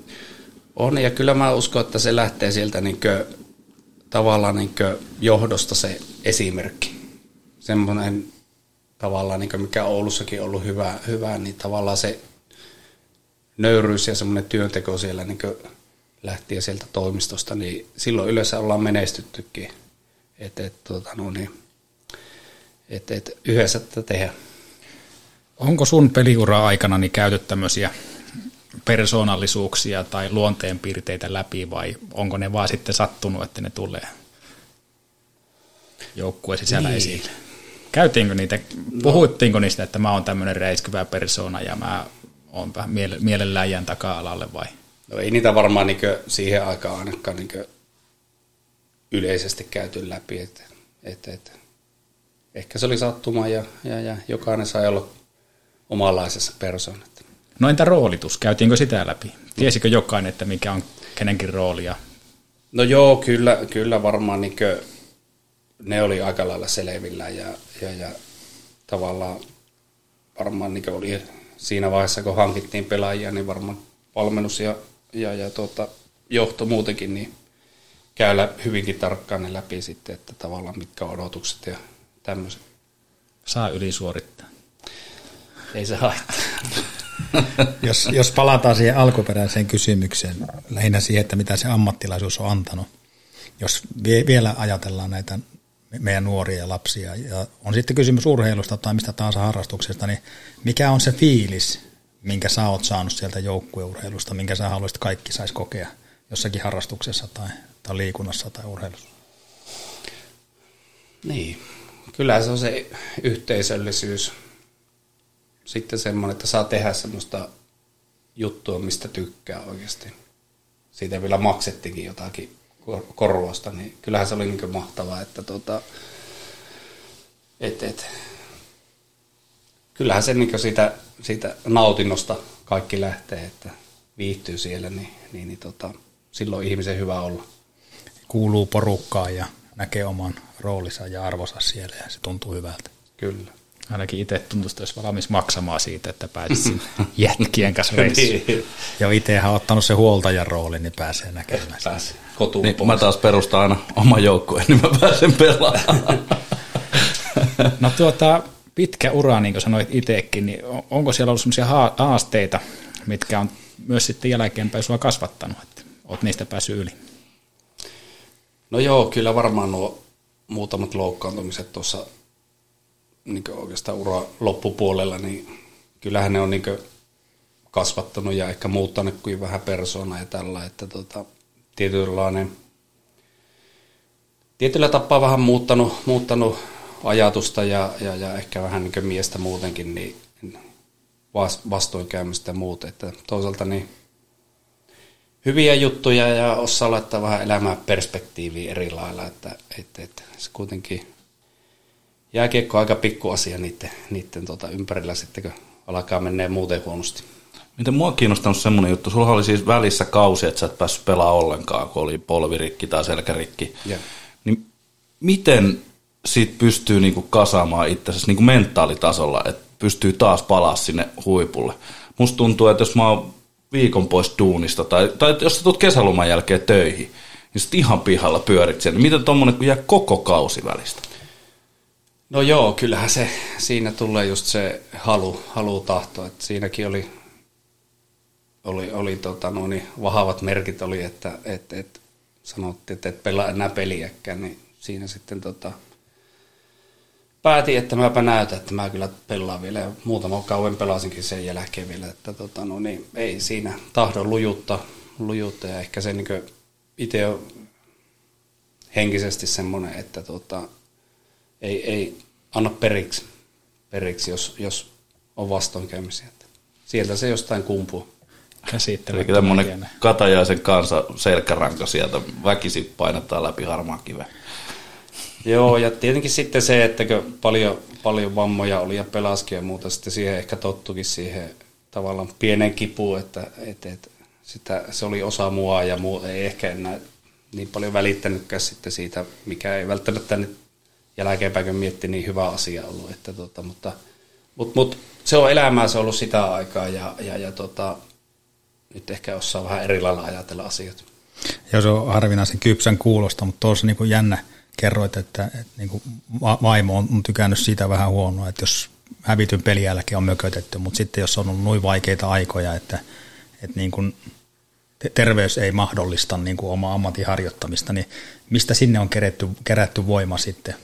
S7: On, ja kyllä mä uskon, että se lähtee sieltä niin kuin, tavallaan niin kuin johdosta se esimerkki semmoinen tavallaan, niin mikä Oulussakin on ollut hyvä, hyvä, niin tavallaan se nöyryys ja semmoinen työnteko siellä niin lähtien sieltä toimistosta, niin silloin yleensä ollaan menestyttykin. Että et, tota, no niin, et, et, yhdessä tätä tehdä.
S8: Onko sun peliura aikana niin käyty tämmöisiä persoonallisuuksia tai luonteenpiirteitä läpi vai onko ne vaan sitten sattunut, että ne tulee joukkueen sisällä niin. esille? Käytiinkö niitä, puhuttiinko niistä, että mä oon tämmöinen reiskyvä persona ja mä oon mielellään jään taka-alalle vai?
S7: No ei niitä varmaan niin siihen aikaan ainakaan niin yleisesti käyty läpi, että, että, että ehkä se oli sattuma ja, ja, ja jokainen sai olla omanlaisessa persoonassa.
S8: No entä roolitus, käytiinkö sitä läpi? Tiesikö jokainen, että mikä on kenenkin roolia?
S7: No joo, kyllä, kyllä varmaan niin ne oli aika lailla selvillä ja, ja, ja tavallaan varmaan niin oli siinä vaiheessa, kun hankittiin pelaajia, niin varmaan valmennus ja, ja, ja tuota, johto muutenkin, niin käydä hyvinkin tarkkaan ne läpi sitten, että tavallaan mitkä odotukset ja tämmöiset.
S8: Saa ylisuorittaa.
S7: Ei se haittaa. [laughs]
S2: jos, jos palataan siihen alkuperäiseen kysymykseen, lähinnä siihen, että mitä se ammattilaisuus on antanut, jos vie, vielä ajatellaan näitä meidän nuoria ja lapsia, ja on sitten kysymys urheilusta tai mistä tahansa harrastuksesta, niin mikä on se fiilis, minkä sä oot saanut sieltä joukkueurheilusta, minkä sä haluaisit kaikki saisi kokea jossakin harrastuksessa tai, tai liikunnassa tai urheilussa?
S7: Niin, kyllä se on se yhteisöllisyys, sitten semmoinen, että saa tehdä semmoista juttua, mistä tykkää oikeasti. Siitä vielä maksettikin jotakin korvausta, niin kyllähän se oli niin mahtavaa, että tota, et, et, kyllähän se niin siitä, siitä nautinnosta kaikki lähtee, että viihtyy siellä, niin, niin, niin tota, silloin ihmisen hyvä olla.
S2: Kuuluu porukkaan ja näkee oman roolinsa ja arvonsa siellä ja se tuntuu hyvältä.
S7: Kyllä.
S8: Ainakin itse tuntuisi, että olisi valmis maksamaan siitä, että pääsisin [laughs] jätkien kanssa reissuun.
S2: niin. Ja itsehän on ottanut se huoltajan rooli, niin pääsee näkemään.
S7: Pääsee kotuun
S6: niin, Mä taas perustan aina oma joukkueen, niin mä pääsen pelaamaan. [laughs]
S8: no tuota, pitkä ura, niin kuin sanoit itsekin, niin onko siellä ollut sellaisia haasteita, mitkä on myös sitten jälkeenpäin sua kasvattanut, että oot niistä päässyt yli?
S7: No joo, kyllä varmaan nuo muutamat loukkaantumiset tuossa niin oikeastaan ura loppupuolella, niin kyllähän ne on niin kasvattanut ja ehkä muuttanut kuin vähän persoona ja tällä, että tota, tietynlainen, tietyllä tapaa vähän muuttanut, muuttanut ajatusta ja, ja, ja ehkä vähän niin miestä muutenkin, niin vastoinkäymistä ja muut, että toisaalta niin hyviä juttuja ja osaa laittaa vähän elämää perspektiiviin eri lailla, että, että, että se kuitenkin jääkiekko on aika pikku asia niiden, niiden tota ympärillä sitten, kun alkaa mennä muuten huonosti.
S6: Miten mua on kiinnostanut semmoinen juttu, sulla oli siis välissä kausi, että sä et päässyt pelaamaan ollenkaan, kun oli polvirikki tai selkärikki.
S7: Ja.
S6: Niin miten siitä pystyy niinku kasaamaan itsensä niinku mentaalitasolla, että pystyy taas palaa sinne huipulle? Musta tuntuu, että jos mä oon viikon pois duunista, tai, tai jos sä tulet kesäloman jälkeen töihin, niin sit ihan pihalla pyörit siellä. Miten tommonen, kun jää koko kausi välistä?
S7: No joo, kyllähän se, siinä tulee just se halu, halu tahto, että siinäkin oli, oli, oli tota, no niin, vahavat merkit oli, että et, et, sanottiin, että et pelaa enää peliäkään, niin siinä sitten tota, päätin, että mäpä näytän, että mä kyllä pelaan vielä ja muutama kauan pelasinkin sen jälkeen vielä, että tota, no niin, ei siinä tahdon lujutta, lujutta ja ehkä se niin itse on henkisesti semmoinen, että tota, ei, ei anna periksi, periksi jos, jos on vastoinkäymisiä. Sieltä se jostain kumpuu.
S6: Eli tämmöinen katajaisen kanssa selkäranka sieltä väkisin painattaa läpi harmaan kiven.
S7: Joo, ja tietenkin sitten se, että paljon, paljon vammoja oli ja pelaskin ja muuta, sitten siihen ehkä tottukin siihen tavallaan pienen kipuun, että, että, että sitä, se oli osa mua ja muu ei ehkä enää niin paljon välittänytkään sitten siitä, mikä ei välttämättä nyt jälkeenpäin mietti niin hyvä asia ollut. Että tota, mutta, mutta, mutta, se on elämää, se on ollut sitä aikaa ja, ja, ja tota, nyt ehkä osaa vähän eri lailla ajatella asioita.
S2: Ja se on harvinaisen kypsän kuulosta, mutta tuossa niin jännä kerroit, että, että niin kuin vaimo on tykännyt siitä vähän huonoa, että jos hävityn pelin jälkeen on mökötetty, mutta sitten jos on ollut noin vaikeita aikoja, että, että niin kuin terveys ei mahdollista niin kuin omaa ammatin harjoittamista, niin mistä sinne on kerätty, kerätty voima sitten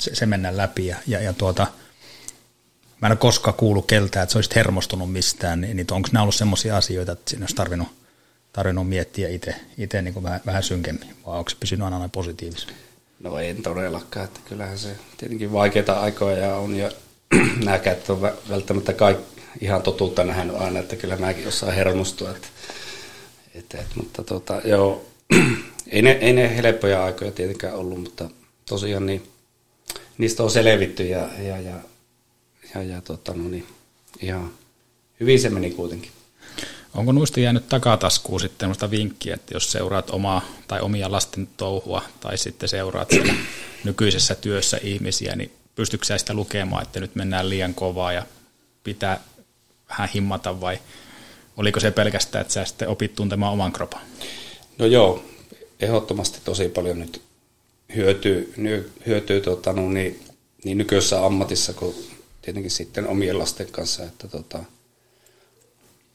S2: se, se mennä läpi ja, ja, ja tuota, mä en ole koskaan kuullut keltään, että se olisi hermostunut mistään, niin, niin onko nämä ollut sellaisia asioita, että siinä olisi tarvinnut, tarvinnut miettiä itse, itse niin kuin vähän, vähän synkemmin, vai onko se pysynyt aina positiivisesti?
S7: No en todellakaan, että kyllähän se tietenkin vaikeita aikoja on ja [clears throat] nämäkään on välttämättä kaikki ihan totuutta nähnyt aina, että kyllä mäkin osaan hermostua, että, että, että mutta tota, joo, [clears throat] ei ne, ei ne helppoja aikoja tietenkään ollut, mutta tosiaan niin, niistä on selvitty ja, ja, ja, ja, ja tota, no niin, ihan hyvin se meni kuitenkin.
S8: Onko nuista jäänyt takataskuun sitten sellaista vinkkiä, että jos seuraat omaa tai omia lasten touhua tai sitten seuraat siellä nykyisessä työssä ihmisiä, niin pystytkö sitä lukemaan, että nyt mennään liian kovaa ja pitää vähän himmata vai oliko se pelkästään, että sä sitten opit tuntemaan oman kropan?
S7: No joo, ehdottomasti tosi paljon nyt hyötyy, hyötyy tota, no, niin, niin nykyisessä ammatissa kuin tietenkin sitten omien lasten kanssa, että tota,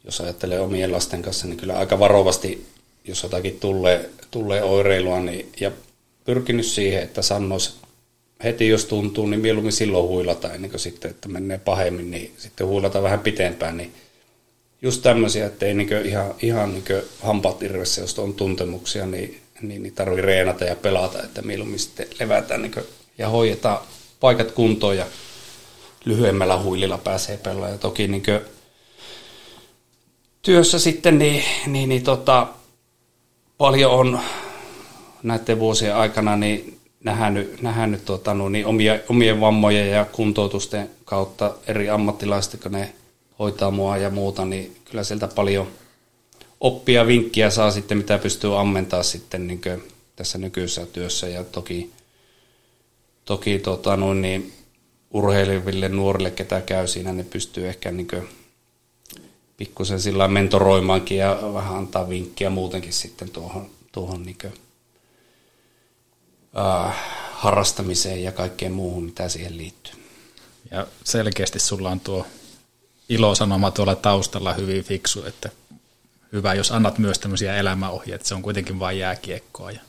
S7: jos ajattelee omien lasten kanssa, niin kyllä aika varovasti, jos jotakin tulee, tulee oireilua, niin, ja pyrkinyt siihen, että sanoisi heti jos tuntuu, niin mieluummin silloin huilata ennen kuin sitten, että menee pahemmin, niin sitten huilata vähän pitempään, niin just tämmöisiä, että ei niin ihan, ihan niin hampaat irvessä, jos on tuntemuksia, niin, niin, niin tarvii reenata ja pelata, että mieluummin sitten levätään niin ja hoidetaan paikat kuntoon ja lyhyemmällä huililla pääsee pelaamaan. Ja toki niin työssä sitten niin, niin, niin tota, paljon on näiden vuosien aikana niin nähnyt, nähnyt tota, no, niin omia, omien vammojen ja kuntoutusten kautta eri ammattilaiset, kun ne hoitaa mua ja muuta, niin kyllä sieltä paljon oppia vinkkiä saa sitten, mitä pystyy ammentamaan sitten niin tässä nykyisessä työssä. Ja toki, toki tota, no, niin, urheileville nuorille, ketä käy siinä, ne pystyy ehkä niin pikkusen sillä mentoroimaankin ja vähän antaa vinkkiä muutenkin sitten tuohon, tuohon niin kuin, äh, harrastamiseen ja kaikkeen muuhun, mitä siihen liittyy.
S8: Ja selkeästi sulla on tuo ilosanoma tuolla taustalla hyvin fiksu, että hyvä, jos annat myös tämmöisiä elämäohjeita, se on kuitenkin vain jääkiekkoa. Ja...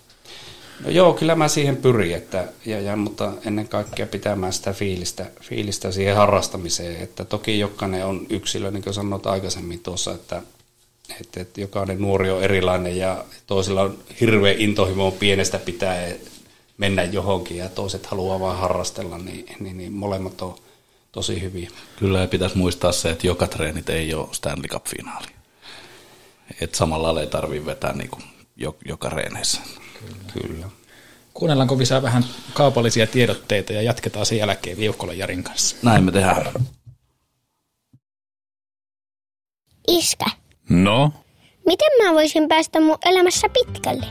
S7: No joo, kyllä mä siihen pyrin, että, ja, ja, mutta ennen kaikkea pitämään sitä fiilistä, fiilistä siihen harrastamiseen, että toki jokainen on yksilö, niin kuin sanoit aikaisemmin tuossa, että, että, että jokainen nuori on erilainen ja toisilla on hirveä intohimo pienestä pitää mennä johonkin ja toiset haluaa vain harrastella, niin, niin, niin molemmat on tosi hyviä.
S6: Kyllä ja pitäisi muistaa se, että joka treenit ei ole Stanley Cup-finaali. Että samalla ei tarvitse vetää niin kuin joka reeneissä.
S7: Kyllä.
S8: Kuunnellaanko visää vähän kaupallisia tiedotteita ja jatketaan sen jälkeen Viuhkolan Jarin kanssa.
S6: Näin me tehdään.
S4: Iskä.
S5: No?
S4: Miten mä voisin päästä mun elämässä pitkälle?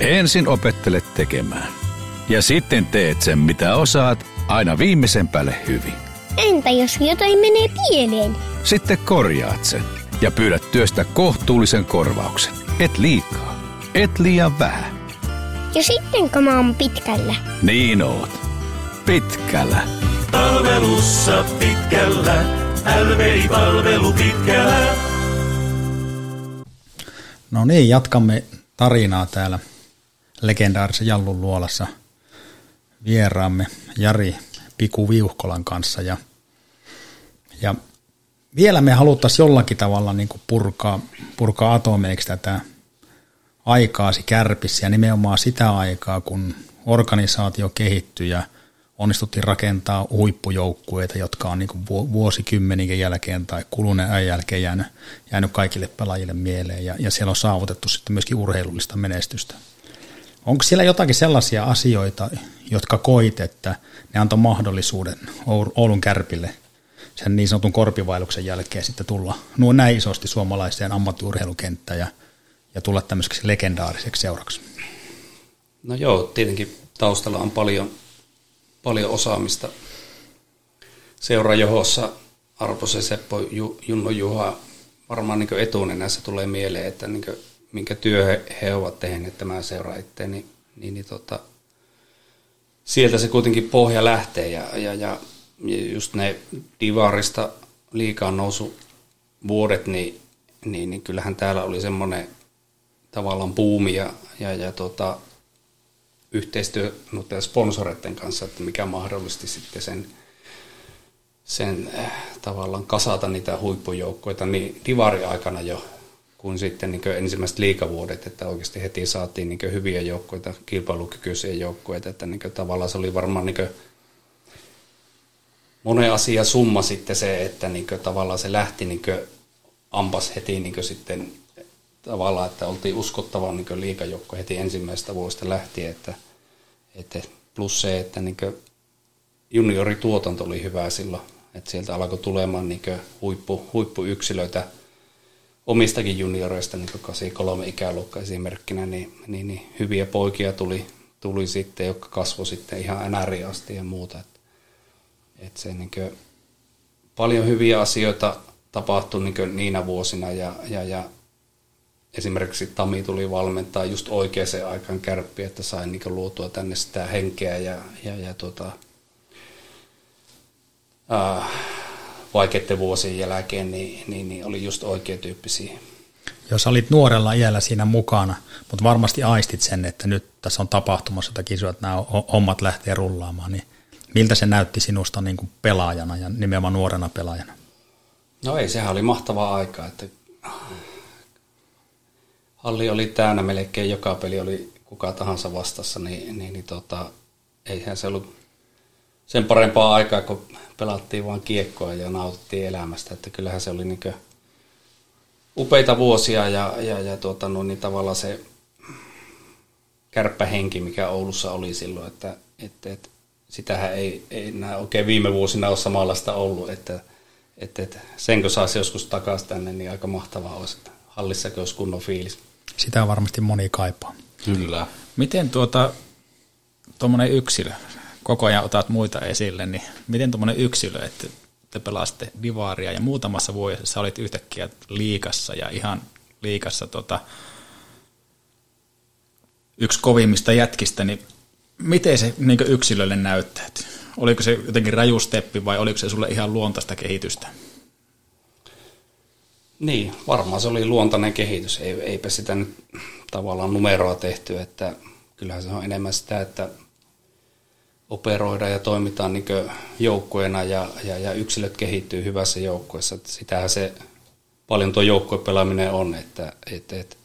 S5: Ensin opettele tekemään. Ja sitten teet sen, mitä osaat, aina viimeisen päälle hyvin.
S4: Entä jos jotain menee pieleen?
S5: Sitten korjaat sen ja pyydät työstä kohtuullisen korvauksen. Et liikaa, et liian vähän.
S4: Ja sitten kun mä oon pitkällä.
S5: Niin oot. Pitkällä.
S9: Palvelussa pitkällä. LVI-palvelu pitkällä.
S2: No niin, jatkamme tarinaa täällä legendaarisen Jallun luolassa vieraamme Jari Piku Viuhkolan kanssa. Ja, ja vielä me haluttaisiin jollakin tavalla niin kuin purkaa, purkaa atomeiksi tätä aikaasi kärpissä ja nimenomaan sitä aikaa, kun organisaatio kehittyi ja onnistuttiin rakentaa huippujoukkueita, jotka on niin vuosikymmenikin jälkeen tai kuluneen ajan jälkeen jäänyt, jäänyt kaikille pelaajille mieleen ja, ja siellä on saavutettu sitten myöskin urheilullista menestystä. Onko siellä jotakin sellaisia asioita, jotka koit, että ne antoi mahdollisuuden Oulun kärpille sen niin sanotun korpivailuksen jälkeen sitten tulla nuo näin isosti suomalaiseen ammattiurheilukenttään ja, ja tulla tämmöiseksi legendaariseksi seuraksi?
S7: No joo, tietenkin taustalla on paljon, paljon osaamista. Seura johossa Arposen Seppo, Junno Juha, varmaan niin etunenässä tulee mieleen, että niin minkä työ he, he ovat tehneet tämän seura eteen, niin, niin, niin tota, sieltä se kuitenkin pohja lähtee ja, ja, ja, ja just ne Divarista liikaan nousu vuodet, niin, niin, niin kyllähän täällä oli semmoinen tavallaan buumi ja, ja, ja tota, yhteistyö noiden sponsoreiden kanssa, että mikä mahdollisti sitten sen, sen äh, tavallaan kasata niitä huippujoukkoita niin divari-aikana jo, kuin sitten niin ensimmäiset liikavuodet, että oikeasti heti saatiin niin hyviä joukkoita, kilpailukykyisiä joukkoita, että niin tavallaan se oli varmaan niin monen asia summa sitten se, että niin tavallaan se lähti niin ampas heti niin sitten tavallaan, että oltiin uskottava niin liikajoukko heti ensimmäisestä vuodesta lähtien, että, että plus se, että niin juniorituotanto oli hyvä silloin, että sieltä alkoi tulemaan niin huippu, huippuyksilöitä omistakin junioreista, niin 83 ikäluokka esimerkkinä, niin, niin, niin, hyviä poikia tuli, tuli sitten, jotka kasvoi sitten ihan NRI asti ja muuta. Että, että se niin paljon hyviä asioita tapahtui niin niinä vuosina ja, ja, ja esimerkiksi Tami tuli valmentaa just oikeaan aikaan kärppiä, että sai niin luotua tänne sitä henkeä ja, ja, ja tuota, äh, vaikeiden vuosien jälkeen, niin, niin, niin oli just oikea tyyppi siihen.
S2: Jos olit nuorella iällä siinä mukana, mutta varmasti aistit sen, että nyt tässä on tapahtumassa jotakin isoa, että nämä hommat lähtee rullaamaan, niin miltä se näytti sinusta niin kuin pelaajana ja nimenomaan nuorena pelaajana?
S7: No ei, sehän oli mahtavaa aikaa, että halli oli täynnä melkein, joka peli oli kuka tahansa vastassa, niin, niin, niin tota, eihän se ollut sen parempaa aikaa, kun pelattiin vain kiekkoa ja nautittiin elämästä, että kyllähän se oli niin upeita vuosia ja, ja, ja tuota, no, niin tavallaan se kärppähenki, mikä Oulussa oli silloin, että, että, että sitähän ei, ei enää oikein viime vuosina ole samanlaista ollut, että, että, että senkö saisi joskus takaisin tänne, niin aika mahtavaa olisi, että hallissakin olisi kunnon fiilis.
S2: Sitä varmasti moni kaipaa.
S6: Kyllä.
S8: Miten tuota, tuommoinen yksilö, koko ajan otat muita esille, niin miten tuommoinen yksilö, että te pelasitte divaria ja muutamassa vuodessa olit yhtäkkiä liikassa ja ihan liikassa tota, yksi kovimmista jätkistä, niin miten se niin yksilölle näyttää? Oliko se jotenkin rajusteppi vai oliko se sulle ihan luontaista kehitystä?
S7: Niin, varmaan se oli luontainen kehitys. Ei, eipä sitä nyt tavallaan numeroa tehty, että kyllähän se on enemmän sitä, että operoidaan ja toimitaan niin joukkueena ja, ja, ja yksilöt kehittyy hyvässä joukkueessa. Sitähän se paljon tuo joukkuepelaaminen on, että, että, että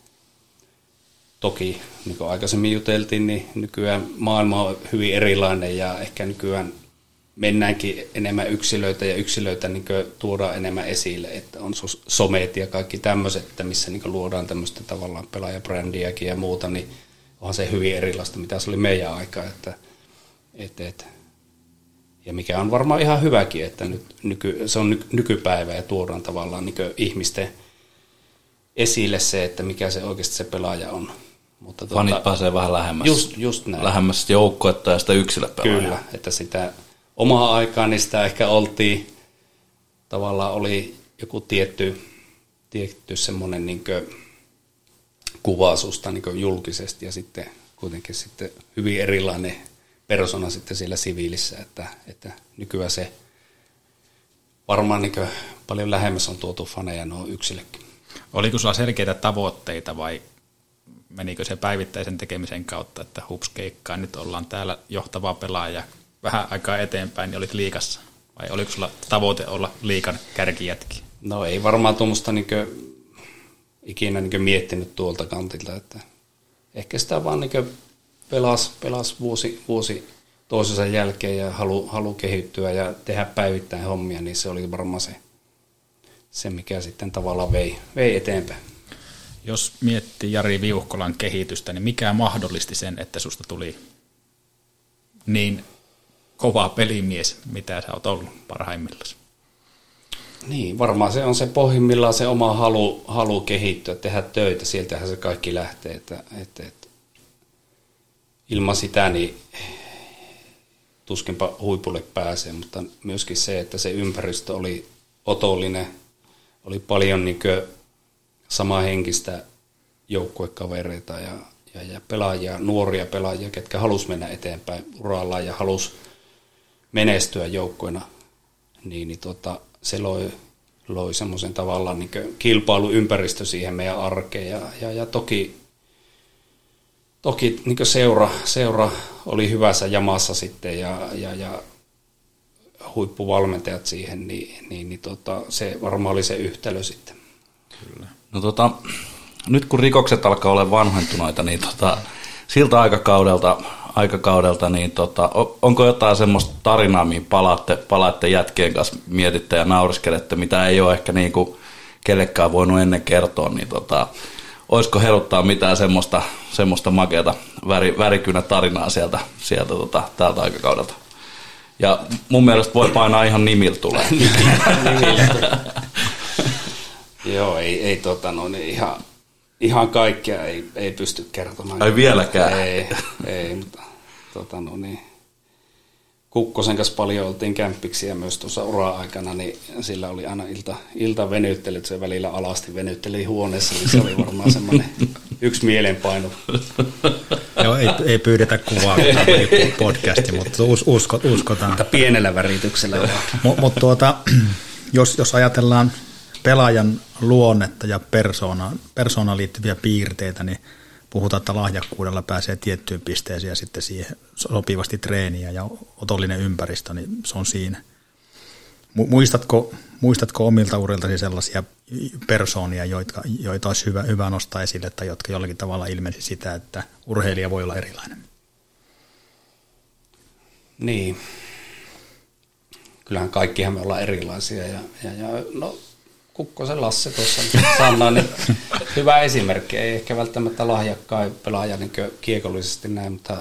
S7: toki niin kuin aikaisemmin juteltiin, niin nykyään maailma on hyvin erilainen ja ehkä nykyään mennäänkin enemmän yksilöitä ja yksilöitä niin tuodaan enemmän esille, että on somet ja kaikki tämmöiset, että missä niin luodaan tämmöistä tavallaan pelaajabrändiäkin ja muuta, niin onhan se hyvin erilaista, mitä se oli meidän aika, että, että, että ja mikä on varmaan ihan hyväkin, että nyt nyky, se on nykypäivä ja tuodaan tavallaan niin ihmisten esille se, että mikä se oikeasti se pelaaja on.
S6: Mutta Fanit tuota, pääsee vähän lähemmäs,
S7: just, just näin.
S6: lähemmäs joukkuetta ja sitä yksilöpelaajaa.
S7: Kyllä, että sitä omaa aikaan niin sitä ehkä oltiin, tavallaan oli joku tietty, tietty semmoinen niin kuva susta niin julkisesti ja sitten kuitenkin sitten hyvin erilainen persona sitten siellä siviilissä, että, että nykyään se varmaan niin paljon lähemmäs on tuotu faneja nuo yksilökin.
S8: Oliko sulla selkeitä tavoitteita vai menikö se päivittäisen tekemisen kautta, että hups keikkaa, nyt ollaan täällä johtava pelaaja, vähän aikaa eteenpäin, niin olit liikassa? Vai oliko sulla tavoite olla liikan kärkijätki?
S7: No ei varmaan tuommoista niin ikinä niin miettinyt tuolta kantilta, että ehkä sitä vaan niin pelas, pelas vuosi, vuosi toisensa jälkeen ja halu, halu kehittyä ja tehdä päivittäin hommia, niin se oli varmaan se, se mikä sitten tavallaan vei, vei eteenpäin.
S8: Jos miettii Jari Viuhkolan kehitystä, niin mikä mahdollisti sen, että susta tuli niin kova pelimies, mitä sä oot ollut parhaimmillaan?
S7: Niin, varmaan se on se pohjimmillaan se oma halu, halu kehittyä, tehdä töitä, sieltähän se kaikki lähtee, että, että, että ilman sitä niin tuskinpa huipulle pääsee, mutta myöskin se, että se ympäristö oli otollinen, oli paljon niin samaa henkistä joukkuekavereita ja, ja, ja pelaajia, nuoria pelaajia, ketkä halus mennä eteenpäin urallaan ja halus menestyä joukkoina, niin, niin tota, se loi, loi semmoisen tavallaan niin kilpailuympäristö siihen meidän arkeen. Ja, ja, ja toki, toki niin seura, seura oli hyvässä jamassa sitten ja, ja, ja huippuvalmentajat siihen, niin, niin, niin tota, se varmaan oli se yhtälö sitten.
S6: Kyllä. No tota, nyt kun rikokset alkaa olla vanhentuneita, niin tota, siltä aikakaudelta, aikakaudelta niin tota, onko jotain semmoista tarinaa, mihin palaatte, palaatte jätkien kanssa, mietitte ja nauriskelette, mitä ei ole ehkä niin kuin kellekään voinut ennen kertoa, niin tota, olisiko heruttaa mitään semmoista, semmoista makeata väri, värikynä tarinaa sieltä, sieltä tota, tältä aikakaudelta? Ja mun mielestä voi painaa ihan nimiltä tulee. [laughs] [laughs]
S7: Joo, ei, ei tota, no, niin ihan, ihan kaikkea ei, ei pysty kertomaan.
S6: Ei vieläkään.
S7: Ei, ei mutta tota, no, niin. Kukkosen kanssa paljon oltiin kämppiksiä myös tuossa ura-aikana, niin sillä oli aina ilta, ilta venyttelyt, se välillä alasti venytteli huoneessa, niin se oli varmaan semmoinen yksi mielenpaino.
S2: Joo, ei, ei pyydetä kuvaa podcasti, mutta us, usko, uskotaan. Mutta
S7: pienellä värityksellä.
S2: Mutta mut tuota, [clears throat] jos, jos ajatellaan pelaajan luonnetta ja persoonaan, persoonaan liittyviä piirteitä, niin puhutaan, että lahjakkuudella pääsee tiettyyn pisteeseen ja sitten siihen sopivasti treeniä ja otollinen ympäristö, niin se on siinä. Muistatko, muistatko omilta uriltasi sellaisia persoonia, joita, joita olisi hyvä, hyvä nostaa esille tai jotka jollakin tavalla ilmesi sitä, että urheilija voi olla erilainen?
S7: Niin. Kyllähän kaikkihan me ollaan erilaisia ja, ja, ja no, Kukkosen Lasse tuossa sanoi, niin hyvä esimerkki. Ei ehkä välttämättä lahjakkain pelaaja niin kiekollisesti näin, mutta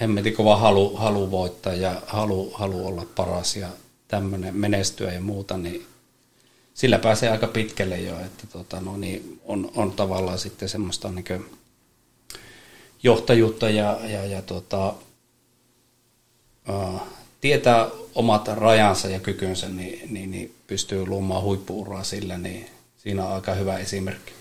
S7: hemmetin kova halu, halu voittaa ja halu, halu olla paras ja tämmöinen menestyä ja muuta, niin sillä pääsee aika pitkälle jo, että tota, no niin, on, on tavallaan sitten semmoista niin johtajuutta ja, ja, ja tota, uh, tietää omat rajansa ja kykynsä, niin, niin, niin pystyy luomaan huippuuraa sillä, niin siinä on aika hyvä esimerkki.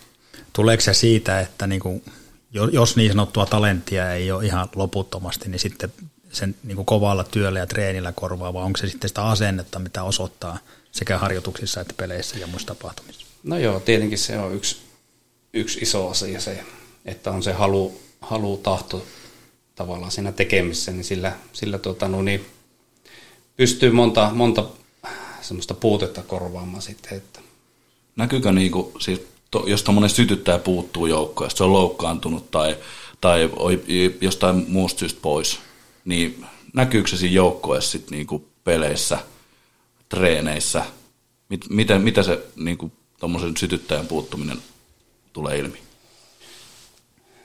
S2: Tuleeko se siitä, että niin kuin, jos niin sanottua talenttia ei ole ihan loputtomasti, niin sitten sen niin kuin kovalla työllä ja treenillä korvaa, vai onko se sitten sitä asennetta, mitä osoittaa sekä harjoituksissa että peleissä ja muissa tapahtumissa?
S7: No joo, tietenkin se on yksi, yksi iso asia se, että on se halu, halu tahto tavallaan siinä tekemisessä, niin sillä, sillä tuota, no niin, pystyy monta, monta semmoista puutetta korvaamaan sitten. Että.
S6: Näkyykö niinku, siis to, jos tuommoinen sytyttäjä puuttuu joukkoon, se on loukkaantunut tai, tai jostain muusta syystä pois, niin näkyykö se siinä joukkoessa sitten niinku peleissä, treeneissä? Miten, mitä se niinku, tuommoisen sytyttäjän puuttuminen tulee ilmi?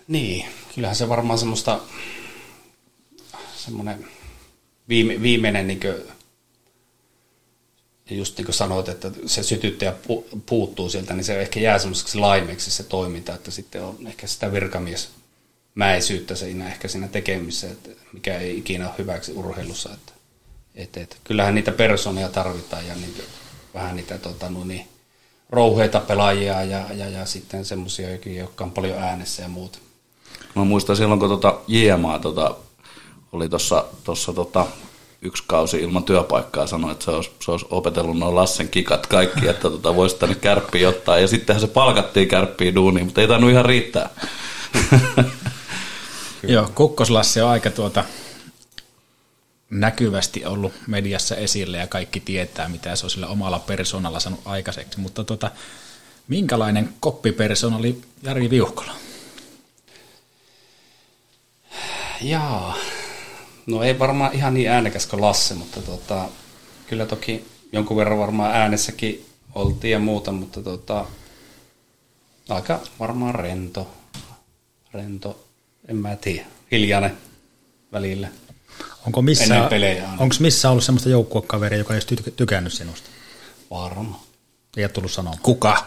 S7: Niin, kyllähän se varmaan semmoista semmoinen viime, viimeinen niin kuin, just niin kuin sanoit, että se sytyttäjä puuttuu sieltä, niin se ehkä jää semmoiseksi laimeksi se toiminta, että sitten on ehkä sitä virkamiesmäisyyttä siinä ehkä siinä tekemisessä, että mikä ei ikinä ole hyväksi urheilussa. Että, että, että kyllähän niitä personeja tarvitaan ja niin vähän niitä tota, no niin, rouheita pelaajia ja, ja, ja sitten semmoisia, jotka on paljon äänessä ja muuta.
S6: Mä muistan silloin, kun tota JMA tota, oli tuossa tota, yksi kausi ilman työpaikkaa sanoi, että se olisi, se olisi opetellut noin Lassen kikat kaikki, että tota, voisi tänne kärppiä ottaa. Ja sittenhän se palkattiin kärppiä duuniin, mutta ei tainnut ihan riittää. [laughs]
S8: Joo, Kukkoslassi on aika tuota näkyvästi ollut mediassa esille ja kaikki tietää, mitä se on sillä omalla persoonalla saanut aikaiseksi. Mutta tuota, minkälainen koppipersona oli Jari Viuhkola?
S7: Jaa, No ei varmaan ihan niin äänekäs kuin Lasse, mutta tota, kyllä toki jonkun verran varmaan äänessäkin oltiin ja muuta, mutta tota, aika varmaan rento. Rento, en mä tiedä, hiljainen välillä.
S2: Onko missä, onko missä ollut semmoista joukkuekaveria, joka ei olisi tykännyt sinusta?
S7: Varma.
S2: Ei ole tullut sanoa.
S8: Kuka? [laughs]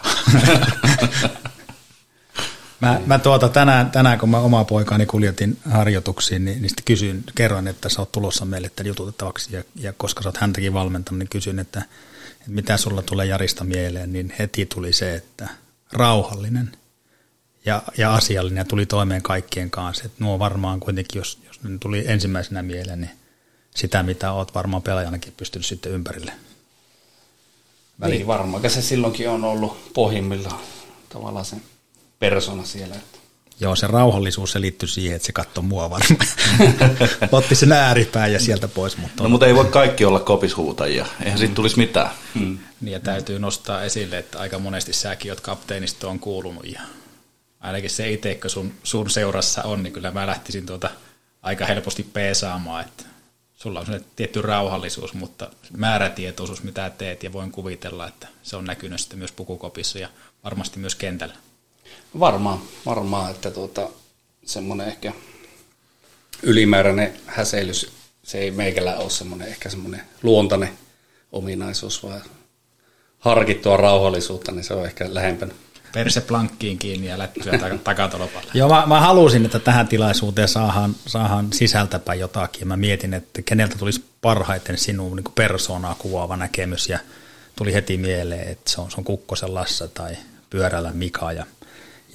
S2: Mä, mä tuota, tänään, tänään, kun mä omaa poikaani kuljetin harjoituksiin, niin, niin sitten kysyin, kerroin, että sä oot tulossa meille tämän jututettavaksi, ja, ja koska sä oot häntäkin valmentanut, niin kysyin, että, että mitä sulla tulee Jarista mieleen, niin heti tuli se, että rauhallinen ja, ja asiallinen ja tuli toimeen kaikkien kanssa. Et nuo varmaan kuitenkin, jos, jos ne tuli ensimmäisenä mieleen, niin sitä, mitä oot varmaan pelaajanakin pystynyt sitten ympärille.
S7: Väli. Niin varmaan, se silloinkin on ollut pohjimmillaan tavallaan se persona siellä.
S2: Joo, se rauhallisuus se liittyy siihen, että se katsoi mua varmaan. [laughs] Otti sen ääripään ja sieltä pois. Mutta
S6: no mutta ei voi kaikki olla kopishuutajia, eihän mm. siitä tulisi mitään.
S8: Mm. Niin ja täytyy nostaa esille, että aika monesti säkin oot kapteenisto on kuulunut ja ainakin se itse, kun sun, sun seurassa on, niin kyllä mä lähtisin tuota aika helposti peesaamaan, että sulla on se tietty rauhallisuus, mutta määrätietoisuus, mitä teet, ja voin kuvitella, että se on näkynyt sitten myös pukukopissa ja varmasti myös kentällä.
S7: Varmaan, varmaan, että tuota, semmoinen ehkä ylimääräinen häseilys, se ei meikällä ole semmoinen ehkä semmoinen luontainen ominaisuus, vaan harkittua rauhallisuutta, niin se on ehkä lähempänä
S8: perse plankkiin kiinni ja lättyä [laughs] takatolopalle.
S2: Joo, mä, mä, halusin, että tähän tilaisuuteen saadaan, saadaan sisältäpä jotakin. Mä mietin, että keneltä tulisi parhaiten sinun niin persoonaa kuvaava näkemys ja tuli heti mieleen, että se on, se on Kukkosen Lasse tai Pyörällä Mika ja,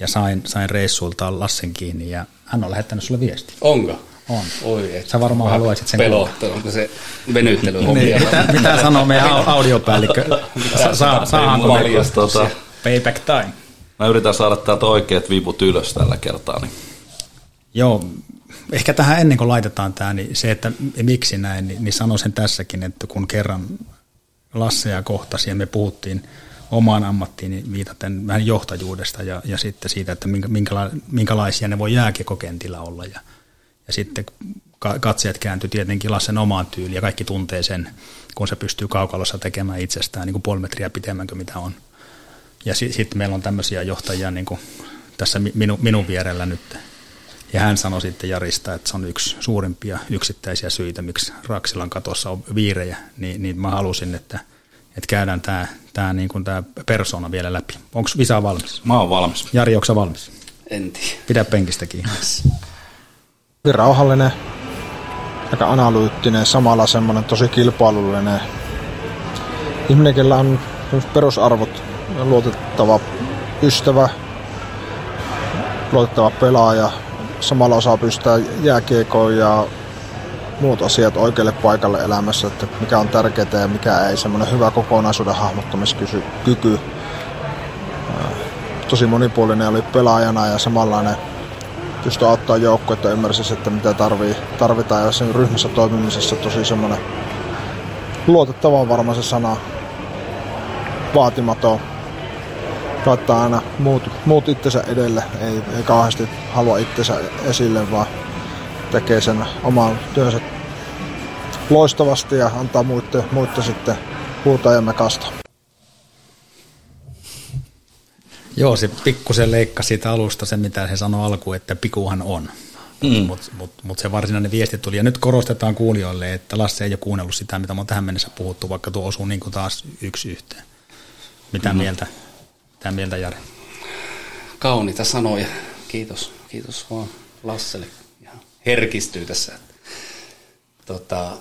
S2: ja sain, sain reissuilta Lassen kiinni ja hän on lähettänyt sulle viesti.
S7: Onko?
S2: On.
S7: Oi, et
S2: Sä varmaan haluaisit sen
S7: pelottaa, onko se venyttely
S2: niin, mitä, mitä sanoo meidän audiopäällikkö? Sa, saa, saadaanko
S8: tota, Payback time.
S6: Mä yritän saada täältä oikeat vivut ylös tällä kertaa. Niin.
S2: Joo, ehkä tähän ennen kuin laitetaan tämä, niin se, että miksi näin, niin, niin sanon sen tässäkin, että kun kerran Lasseja kohtasi ja me puhuttiin omaan ammattiin niin viitaten vähän johtajuudesta ja, ja sitten siitä, että minkäla, minkälaisia ne voi jääkiekokentillä olla. Ja, ja sitten katsojat kääntyi tietenkin Lassen omaan tyyliin ja kaikki tuntee sen, kun se pystyy kaukalossa tekemään itsestään niin kuin puoli metriä pitemmän kuin mitä on ja sitten sit meillä on tämmöisiä johtajia niin kuin tässä minu, minun vierellä nyt. Ja hän sanoi sitten Jarista, että se on yksi suurimpia yksittäisiä syitä, miksi Raksilan katossa on viirejä. Niin, niin mä halusin, että, että käydään tämä, tämä, niin kuin tämä persona vielä läpi. Onko Visa valmis?
S6: Mä oon valmis.
S2: Jari, onko valmis?
S7: En tiedä.
S2: Pidä penkistäkin.
S10: Hyvin rauhallinen, aika analyyttinen, samalla semmoinen tosi kilpailullinen ihminen, kellä on perusarvot luotettava ystävä, luotettava pelaaja, samalla osaa pystää jääkiekoon ja muut asiat oikealle paikalle elämässä, että mikä on tärkeää ja mikä ei, semmoinen hyvä kokonaisuuden hahmottamiskyky. Tosi monipuolinen oli pelaajana ja samanlainen pystyi auttaa joukkoa, ymmärsi, että mitä tarvii, tarvitaan. Ja sen ryhmässä toimimisessa tosi semmoinen luotettava on varmaan se sana, vaatimaton, laittaa aina muut, muut itsensä edelle, ei, ei kauheasti halua itsensä esille, vaan tekee sen oman työnsä loistavasti ja antaa muiden, muiden sitten huutaa ja mekasta.
S2: Joo, se pikkusen leikka siitä alusta se, mitä se sanoi alkuun, että pikuhan on. Mm. Mutta mut, mut se varsinainen viesti tuli. Ja nyt korostetaan kuulijoille, että Lasse ei ole kuunnellut sitä, mitä me on tähän mennessä puhuttu, vaikka tuo osuu niin kuin taas yksi yhteen. Mitä mm. mieltä mitä mieltä Jari?
S7: Kauniita sanoja. Kiitos. Kiitos vaan Lasselle. Herkistyy tässä. Tota,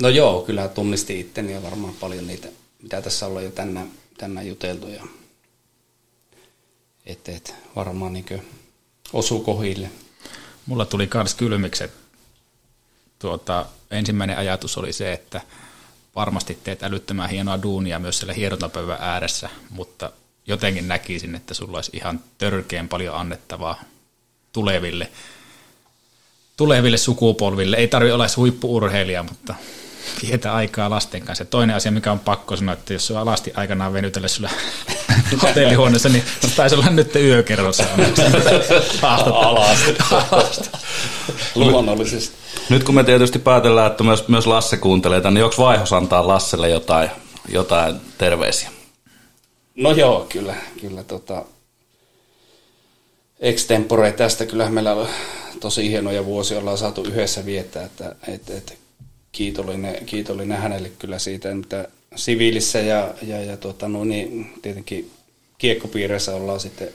S7: no joo, kyllä tunnisti itteni ja varmaan paljon niitä, mitä tässä ollaan jo tänään, tänään juteltu. Ja, et, et, varmaan niin osuu kohille.
S8: Mulla tuli kans kylmikset. Tuota, ensimmäinen ajatus oli se, että varmasti teet älyttömän hienoa duunia myös siellä hierontapäivän ääressä, mutta jotenkin näkisin, että sulla olisi ihan törkeän paljon annettavaa tuleville, tuleville sukupolville. Ei tarvitse olla huippuurheilija, mutta vietä aikaa lasten kanssa. Ja toinen asia, mikä on pakko sanoa, että jos on alasti aikanaan venytellä sulla [laughs] hotellihuoneessa, niin taisi olla nyt yökerrossa. [laughs]
S7: Alasti. Luonnollisesti.
S6: Nyt kun me tietysti päätellään, että myös, myös Lasse kuuntelee tämän, niin onko vaihos antaa Lasselle jotain, jotain terveisiä?
S7: No joo, kyllä, kyllä tota, extempore tästä kyllä meillä on tosi hienoja vuosia ollaan saatu yhdessä viettää, että et, et, kiitollinen, kiitollinen hänelle kyllä siitä, mitä siviilissä ja, ja, ja tota, no niin, tietenkin kiekkopiireissä ollaan sitten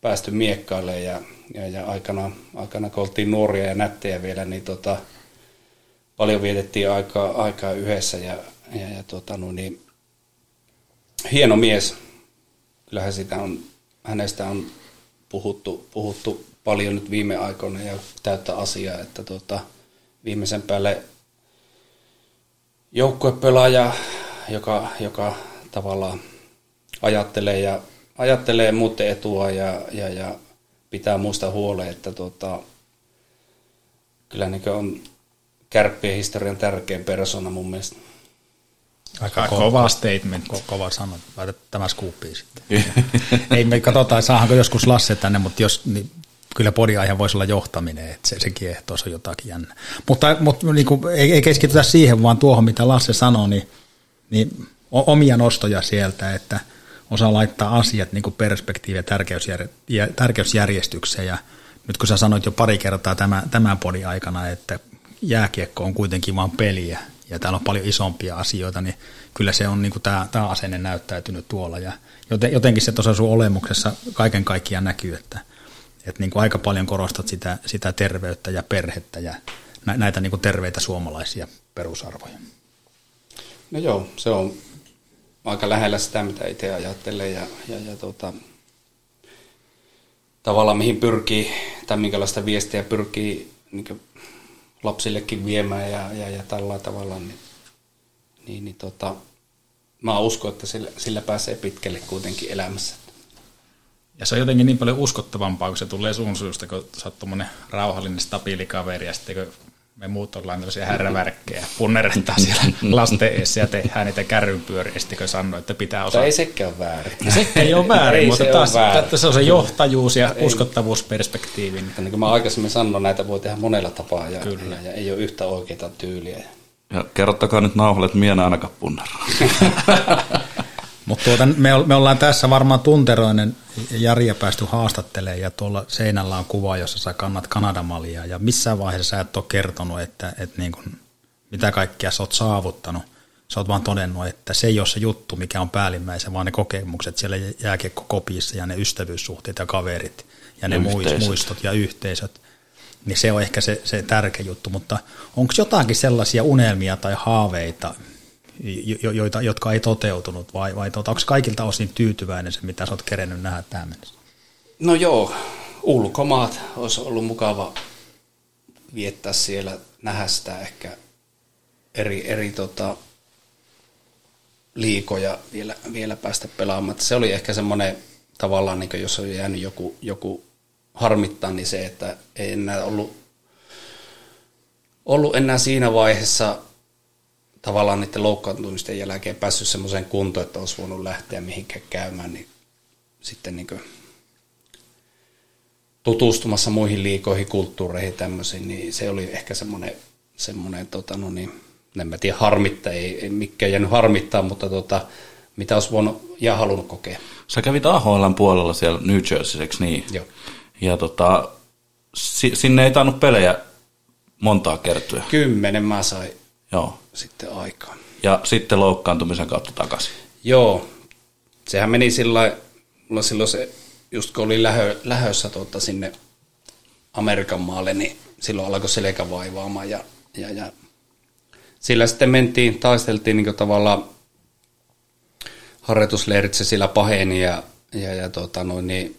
S7: päästy miekkaille ja, ja, ja aikana, aikana kun oltiin nuoria ja nättejä vielä, niin tota, paljon vietettiin aikaa, aikaa yhdessä ja, ja, ja tota, no niin, hieno mies. Kyllähän sitä on, hänestä on puhuttu, puhuttu paljon nyt viime aikoina ja täyttä asiaa, että tota, viimeisen päälle joukkuepelaaja, joka, joka tavallaan ajattelee ja ajattelee muuten etua ja, ja, ja pitää muista huoleen, että tota, kyllä niin on kärppien historian tärkein persona mun mielestä.
S8: Aika ko- kova statement.
S2: Ko- kova sana. Laitat tämä skuuppiin sitten. [laughs] Ei me katsotaan, saahanko joskus Lasse tänne, mutta jos, niin kyllä podiaihe voisi olla johtaminen, että se, se kiehtoo, se on jotakin jännä. Mutta, mutta niin kuin, ei, ei keskitytä siihen, vaan tuohon, mitä Lasse sanoi, niin, niin omia nostoja sieltä, että osaa laittaa asiat niin perspektiiviä ja tärkeysjärjestykseen. Ja nyt kun sä sanoit jo pari kertaa tämän, tämän podin aikana, että jääkiekko on kuitenkin vain peliä, ja täällä on paljon isompia asioita, niin kyllä se on niin kuin tämä, tämä asenne näyttäytynyt tuolla. Ja jotenkin se tuossa sun olemuksessa kaiken kaikkiaan näkyy, että, että niin kuin aika paljon korostat sitä, sitä terveyttä ja perhettä ja näitä niin kuin terveitä suomalaisia perusarvoja.
S7: No joo, se on aika lähellä sitä, mitä itse ajattelen ja, ja, ja tota, tavallaan mihin pyrkii tai minkälaista viestiä pyrkii niin lapsillekin viemään ja, ja, ja tällä tavalla, niin, niin, niin tota, mä uskon, että sillä, sillä pääsee pitkälle kuitenkin elämässä.
S8: Ja se on jotenkin niin paljon uskottavampaa, kun se tulee sun suusta, kun sä oot rauhallinen, stabiili kaveri, ja sitten kun me muut ollaan tällaisia härrävärkkejä, punneretaan siellä lasten eessä ja tehdään niitä kärrynpyöriä, kun sanoo, että pitää osaa.
S7: Tai ei sekään ole väärin.
S8: Se ei ole väärin, ei mutta se taas väärin. se on se johtajuus ja ei. uskottavuusperspektiivi.
S7: Niin kuin mä aikaisemmin sanoin, näitä voi tehdä monella tapaa ja, Kyllä. ja, ja ei ole yhtä oikeaa tyyliä.
S6: Ja kerrottakaa nyt nauhalle, että minä ainakaan punneraa. [laughs]
S2: Mutta tuota, me, me ollaan tässä varmaan tunteroinen Jari päästy haastattelemaan ja tuolla seinällä on kuva, jossa sä kannat Kanadamalia ja missään vaiheessa sä et ole kertonut, että, että niin kuin, mitä kaikkea sä oot saavuttanut. Sä oot vaan todennut, että se ei ole se juttu, mikä on päällimmäisen, vaan ne kokemukset siellä jääkiekkokopissa ja ne ystävyyssuhteet ja kaverit ja ne yhteisöt. muistot ja yhteisöt. Niin se on ehkä se, se tärkeä juttu, mutta onko jotakin sellaisia unelmia tai haaveita, joita, jotka ei toteutunut, vai, vai tuota, onko kaikilta osin tyytyväinen se, mitä sä oot kerennyt nähdä tähän mennessä?
S7: No joo, ulkomaat olisi ollut mukava viettää siellä, nähdä sitä ehkä eri, eri tota, liikoja vielä, vielä päästä pelaamaan. Se oli ehkä semmoinen tavallaan, niin jos on jäänyt joku, joku harmittaa, niin se, että ei enää ollut, ollut enää siinä vaiheessa tavallaan niiden loukkaantumisten jälkeen päässyt semmoiseen kuntoon, että olisi voinut lähteä mihinkään käymään, niin sitten niin tutustumassa muihin liikoihin, kulttuureihin tämmöisiin, niin se oli ehkä semmoinen, semmoinen tota, no niin, en mä tiedä harmittaa, ei, ei mikään jäänyt harmittaa, mutta tota, mitä olisi voinut ja halunnut kokea.
S6: Sä kävit AHL puolella siellä New Jersey, eikö niin?
S7: Joo.
S6: Ja tota, sinne ei tainnut pelejä montaa kertaa.
S7: Kymmenen mä sain
S6: Joo.
S7: Sitten aikaan.
S6: Ja sitten loukkaantumisen kautta takaisin.
S7: Joo, sehän meni sillä mulla silloin se, just kun oli lähö, lähössä tuota sinne Amerikan maalle, niin silloin alkoi selkä vaivaamaan ja, ja, ja sillä sitten mentiin, taisteltiin niin tavallaan harjoitusleirit se sillä paheni ja, ja, ja tota noin, niin,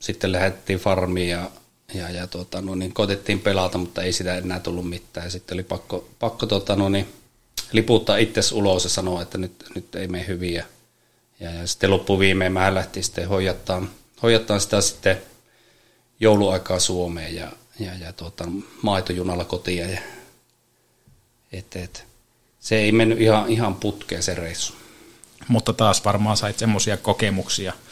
S7: sitten lähdettiin farmiin ja ja, ja tota, no, niin koitettiin pelata, mutta ei sitä enää tullut mitään. Ja sitten oli pakko, pakko tota, no, niin, liputtaa itse ulos ja sanoa, että nyt, nyt ei mene hyvin. Ja, ja, ja sitten loppuviimein mä lähtin sitten hoijattaan, hoijattaan sitä sitten jouluaikaa Suomeen ja, ja, ja tota, maitojunalla kotiin. Ja, et, et, se ei mennyt ihan, ihan putkeen se reissu.
S8: Mutta taas varmaan sait semmoisia kokemuksia –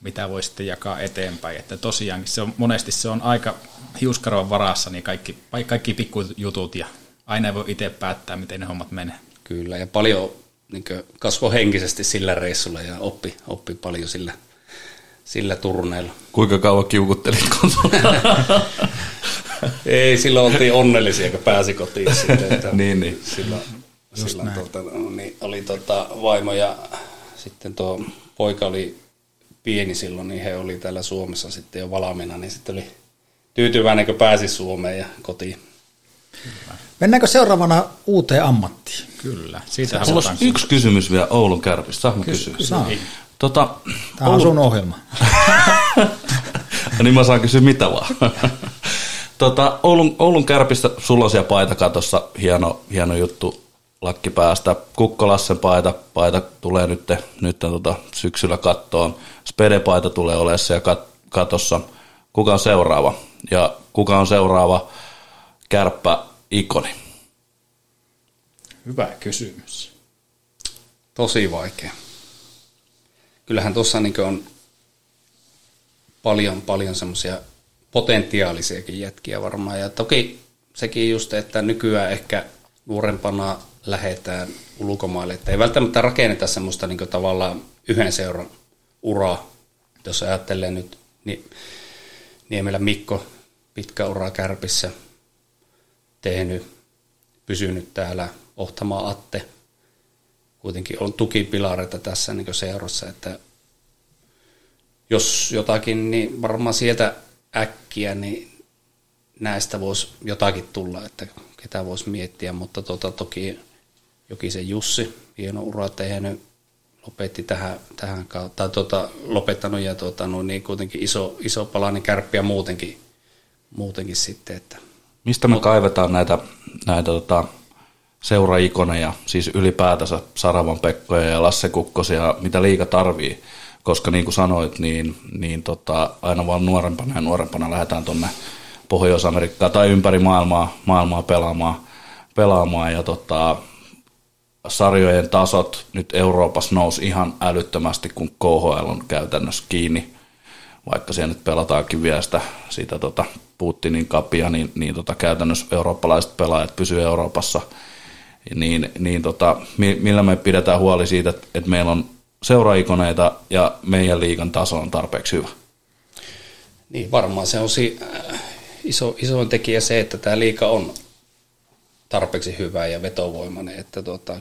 S8: mitä voi sitten jakaa eteenpäin. Että tosiaankin se on, monesti se on aika hiuskaroon varassa, niin kaikki, kaikki pikkujutut ja aina ei voi itse päättää, miten ne hommat menee.
S7: Kyllä, ja paljon niin kasvoi henkisesti sillä reissulla ja oppi, oppi paljon sillä, sillä turneilla.
S6: Kuinka kauan kiukuttelit [laughs]
S7: Ei, silloin oltiin onnellisia, kun pääsi kotiin sitten. Että [laughs]
S6: niin, niin.
S7: Silloin, silloin tuota, niin oli tuota, vaimo ja sitten tuo poika oli pieni silloin, niin he oli täällä Suomessa sitten jo valmiina, niin sitten oli tyytyväinen, kun pääsi Suomeen ja kotiin.
S2: Mennäänkö seuraavana uuteen ammattiin?
S8: Kyllä.
S6: Siitä Mulla olisi yksi kysymys vielä Oulun kärpistä. Saanko kysyä?
S2: Saa.
S6: Tota,
S2: Tämä on sun ohjelma. [laughs]
S6: niin mä saan kysyä mitä vaan. [laughs] tota, Oulun, Oulun kärpistä sulla on siellä paita katossa, hieno, hieno juttu lakki päästä. Kukkolassen paita, paita tulee nyt, nyt tota, syksyllä kattoon. Spede-paita tulee olemaan siellä kat, katossa. Kuka on seuraava? Ja kuka on seuraava kärppä-ikoni?
S8: Hyvä kysymys.
S7: Tosi vaikea. Kyllähän tuossa niin on paljon, paljon semmoisia potentiaalisiakin jätkiä varmaan. Ja toki sekin just, että nykyään ehkä nuorempana lähdetään ulkomaille. Että ei välttämättä rakenneta semmoista niin tavallaan yhden seuran uraa. Jos ajattelee nyt, niin Niemelä Mikko, pitkä ura kärpissä, tehnyt, pysynyt täällä, Ohtamaa Atte, kuitenkin on tukipilareita tässä niin seurassa, että jos jotakin, niin varmaan sieltä äkkiä, niin näistä voisi jotakin tulla, että ketä voisi miettiä, mutta tota, toki Jokisen Jussi, hieno ura tehnyt, lopetti tähän, tähän kautta, tai tota, lopettanut ja tota, no, niin kuitenkin iso, iso palainen kärppiä muutenkin, muutenkin sitten. Että.
S6: Mistä me Mut, kaivetaan näitä, näitä tota, seuraikoneja, siis ylipäätänsä Saravan Pekkoja ja Lasse Kukkosia, mitä liika tarvii, koska niin kuin sanoit, niin, niin tota, aina vaan nuorempana ja nuorempana lähdetään tuonne Pohjois-Amerikkaan tai ympäri maailmaa, maailmaa pelaamaan, pelaamaan. Ja tota, sarjojen tasot nyt Euroopassa nousi ihan älyttömästi, kun KHL on käytännössä kiinni, vaikka siellä nyt pelataankin vielä sitä, sitä tota Putinin kapia, niin, niin tota käytännössä eurooppalaiset pelaajat pysyvät Euroopassa, niin, niin tota, millä me pidetään huoli siitä, että, että meillä on seuraikoneita ja meidän liikan taso on tarpeeksi hyvä?
S7: Niin varmaan se on si- iso, isoin tekijä se, että tämä liika on tarpeeksi hyvä ja vetovoimainen, että tuota,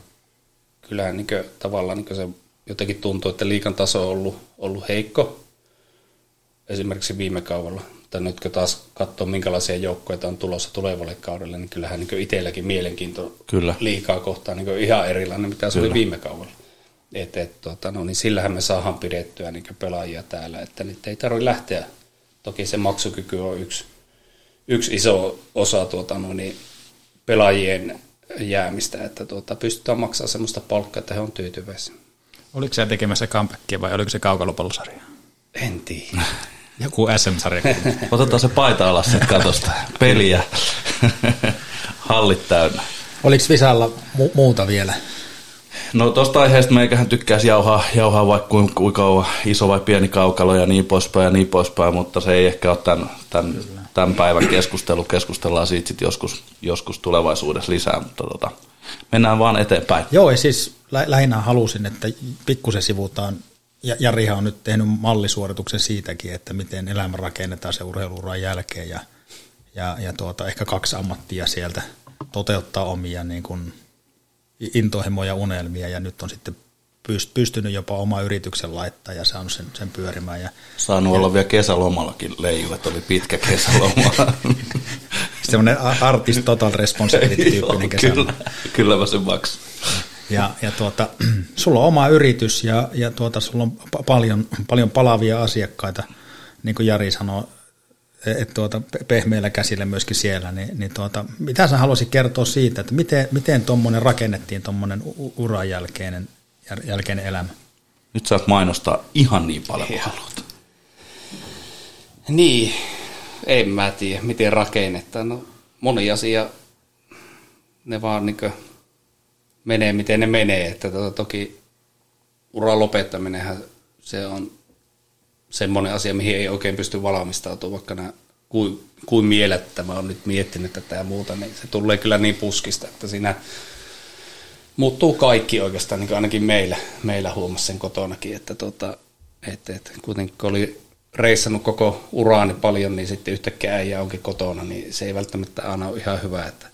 S7: kyllähän niin kuin, tavallaan niin se jotenkin tuntuu, että liikan taso on ollut, ollut heikko esimerkiksi viime kaudella. Tai nyt kun taas katsoo, minkälaisia joukkoja on tulossa tulevalle kaudelle, niin kyllähän niin itselläkin mielenkiinto Kyllä. liikaa kohtaan niin ihan erilainen, mitä se Kyllä. oli viime kaudella. Et, et, tota, no, niin sillähän me saadaan pidettyä niin pelaajia täällä, että nyt ei tarvitse lähteä. Toki se maksukyky on yksi, yksi iso osa tuota, no, niin pelaajien jäämistä, että tuota, pystytään maksamaan sellaista palkkaa, että he on tyytyväisiä.
S8: Oliko se tekemässä comebackia vai oliko se kaukalopallosarja?
S7: En tiedä. [laughs]
S8: Joku SM-sarja.
S6: Otetaan se paita alas se katosta. Peliä. Hallit täynnä.
S2: Oliko Visalla mu- muuta vielä?
S6: No tuosta aiheesta meikähän tykkäisi jauhaa, jauhaa vaikka kuinka kuin kauan, iso vai pieni kaukalo ja niin poispäin ja niin poispäin, mutta se ei ehkä ole tämän, tämän, tämän päivän keskustelu. Keskustellaan siitä sitten joskus, joskus tulevaisuudessa lisää, mutta tota, mennään vaan eteenpäin.
S2: Joo, ja siis lä- lähinnä halusin, että pikkusen sivutaan, ja Jarihan on nyt tehnyt mallisuorituksen siitäkin, että miten elämä rakennetaan se urheiluuran jälkeen, ja, ja, ja tuota, ehkä kaksi ammattia sieltä toteuttaa omia niin kuin intohimoja unelmia ja nyt on sitten pystynyt jopa oma yrityksen laittaa ja saanut sen, sen pyörimään. Ja,
S6: Saanut ja, olla vielä kesälomallakin leiju, että oli pitkä kesäloma. [laughs]
S2: Semmoinen artist total responsibility tyyppinen kesäloma.
S6: Kyllä, kyllä mä sen maksan.
S2: Ja, ja tuota, [clears throat] sulla on oma yritys ja, ja tuota, sulla on paljon, paljon palavia asiakkaita, niin kuin Jari sanoi, että tuota, pehmeillä käsillä myöskin siellä, niin, niin tuota, mitä sä haluaisit kertoa siitä, että miten, miten tuommoinen rakennettiin tuommoinen uran jälkeinen, jälkeinen elämä?
S6: Nyt saat mainostaa ihan niin paljon kuin haluat.
S7: Niin, en mä tiedä, miten rakennetaan. No, moni asia, ne vaan niin menee, miten ne menee. Että tuota, toki uran lopettaminenhan se on semmoinen asia, mihin ei oikein pysty valmistautumaan, vaikka nämä kuin, kuin mielettä mä oon nyt miettinyt tätä ja muuta, niin se tulee kyllä niin puskista, että siinä muuttuu kaikki oikeastaan, niin ainakin meillä, meillä huomasi sen kotonakin, että tota, et, et, kuitenkin kun oli reissannut koko uraani paljon, niin sitten yhtäkkiä äijä onkin kotona, niin se ei välttämättä aina ole ihan hyvä, että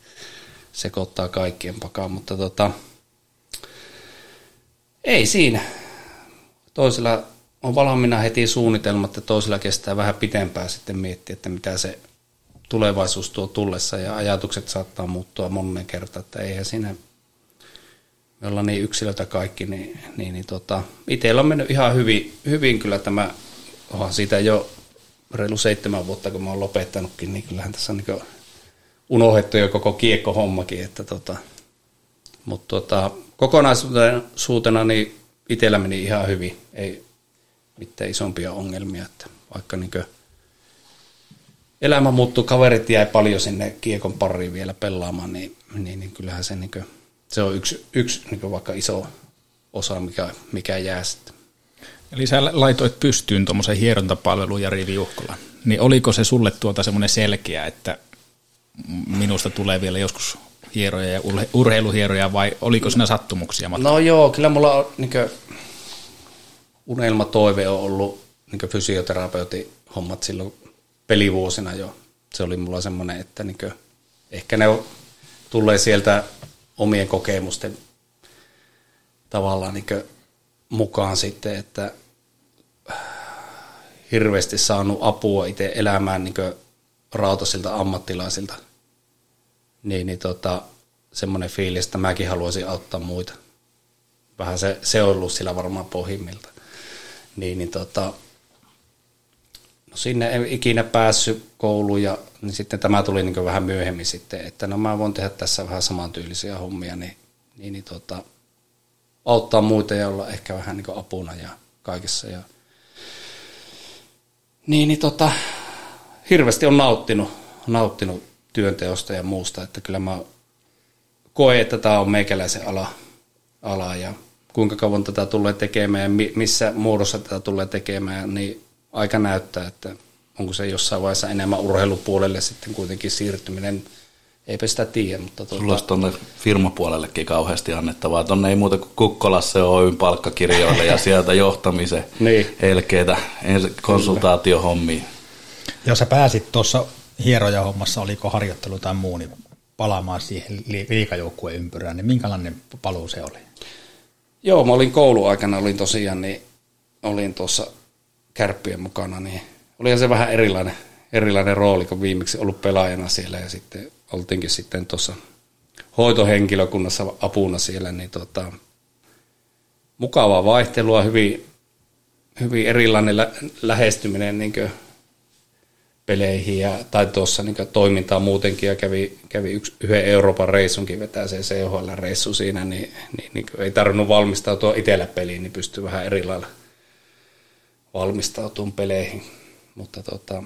S7: sekoittaa kaikkien pakaan, mutta tota, ei siinä. Toisella on valmiina heti suunnitelmat ja toisella kestää vähän pitempään sitten miettiä, että mitä se tulevaisuus tuo tullessa ja ajatukset saattaa muuttua monen kertaan, että eihän siinä me ollaan niin yksilöitä kaikki, niin, niin, niin tota, itsellä on mennyt ihan hyvin, hyvin kyllä tämä, onhan siitä jo reilu seitsemän vuotta, kun mä oon lopettanutkin, niin kyllähän tässä on niin unohdettu jo koko kiekkohommakin, että tota, mutta tota, kokonaisuutena niin itsellä meni ihan hyvin, ei mitään isompia ongelmia, että vaikka niin elämä muuttui, kaverit jäi paljon sinne kiekon pariin vielä pelaamaan, niin, niin, niin kyllähän se, niin kuin, se on yksi, yksi niin vaikka iso osa, mikä, mikä jää sitten.
S8: Eli sä laitoit pystyyn tuommoisen hierontapalvelun Jari Viuhkola. Niin oliko se sulle tuota semmoinen selkeä, että minusta tulee vielä joskus hieroja ja urheiluhieroja vai oliko siinä sattumuksia?
S7: No joo, kyllä mulla on niin unelmatoive on ollut niin fysioterapeutin hommat silloin pelivuosina jo. Se oli mulla semmoinen, että niin kuin, ehkä ne tulee sieltä omien kokemusten tavallaan niin mukaan sitten, että hirveästi saanut apua itse elämään niin rautasilta ammattilaisilta. Niin, niin tota, semmoinen fiilis, että mäkin haluaisin auttaa muita. Vähän se, se on ollut sillä varmaan pohjimmilta. Niin, niin tota, no sinne ei ikinä päässyt kouluun ja niin sitten tämä tuli niin vähän myöhemmin sitten, että no mä voin tehdä tässä vähän samantyylisiä hommia, niin, niin, niin tota, auttaa muita ja olla ehkä vähän niin apuna ja kaikessa. Ja, niin, niin tota, hirveästi on nauttinut, nauttinut työnteosta ja muusta, että kyllä mä koen, että tämä on meikäläisen ala, ala ja kuinka kauan tätä tulee tekemään ja missä muodossa tätä tulee tekemään, niin aika näyttää, että onko se jossain vaiheessa enemmän urheilupuolelle sitten kuitenkin siirtyminen, eipä sitä tiedä. Mutta tuota...
S6: Sulla olisi tuonne firmapuolellekin kauheasti annettavaa. Tuonne ei muuta kuin Kukkolassa Oyn palkkakirjoille ja sieltä johtamisen [laughs] niin. elkeitä konsultaatiohommiin.
S2: Jos sä pääsit tuossa hieroja hommassa, oliko harjoittelu tai muu, niin palaamaan siihen liikajoukkueen ympyrään, niin minkälainen paluu se oli?
S7: Joo, mä olin kouluaikana, olin tosiaan, niin olin tuossa kärppien mukana, niin olihan se vähän erilainen, erilainen rooli, kun viimeksi ollut pelaajana siellä ja sitten oltiinkin sitten tuossa hoitohenkilökunnassa apuna siellä, niin tota, mukavaa vaihtelua, hyvin, hyvin erilainen lä- lähestyminen niin peleihin ja, tai tuossa niin toimintaa muutenkin ja kävi, kävi yksi, yhden Euroopan reissunkin vetää se CHL-reissu siinä, niin, niin, niin ei tarvinnut valmistautua itsellä peliin, niin pystyi vähän eri lailla valmistautumaan peleihin. Mutta tota,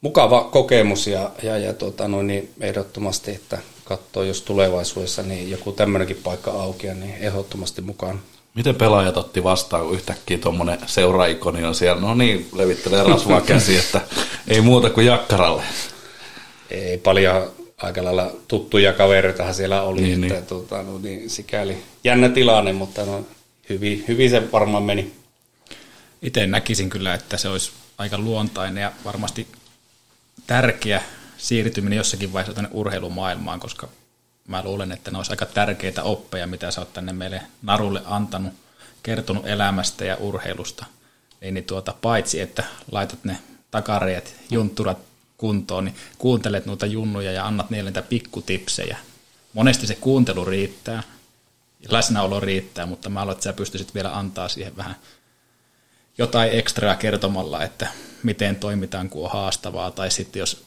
S7: mukava kokemus ja, ja, ja tota, noin, niin ehdottomasti, että katsoo, jos tulevaisuudessa niin joku tämmöinenkin paikka auki, niin ehdottomasti mukaan
S6: Miten pelaajat otti vastaan, kun yhtäkkiä tuommoinen seuraikoni on siellä? No niin, levittelee rasvaa [laughs] käsi, että ei muuta kuin jakkaralle.
S7: Ei paljon aika lailla tuttuja kavereitahan siellä oli, niin, että niin. Tuota, no, niin, sikäli jännä tilanne, mutta no, hyvin, hyvin se varmaan meni.
S8: Itse näkisin kyllä, että se olisi aika luontainen ja varmasti tärkeä siirtyminen jossakin vaiheessa tänne urheilumaailmaan, koska mä luulen, että ne olisi aika tärkeitä oppeja, mitä sä oot tänne meille narulle antanut, kertonut elämästä ja urheilusta. Niin, niin tuota, paitsi, että laitat ne takareet, juntturat kuntoon, niin kuuntelet noita junnuja ja annat niille niitä pikkutipsejä. Monesti se kuuntelu riittää, läsnäolo riittää, mutta mä aloin, että sä pystyisit vielä antaa siihen vähän jotain ekstraa kertomalla, että miten toimitaan, kun on haastavaa, tai sitten jos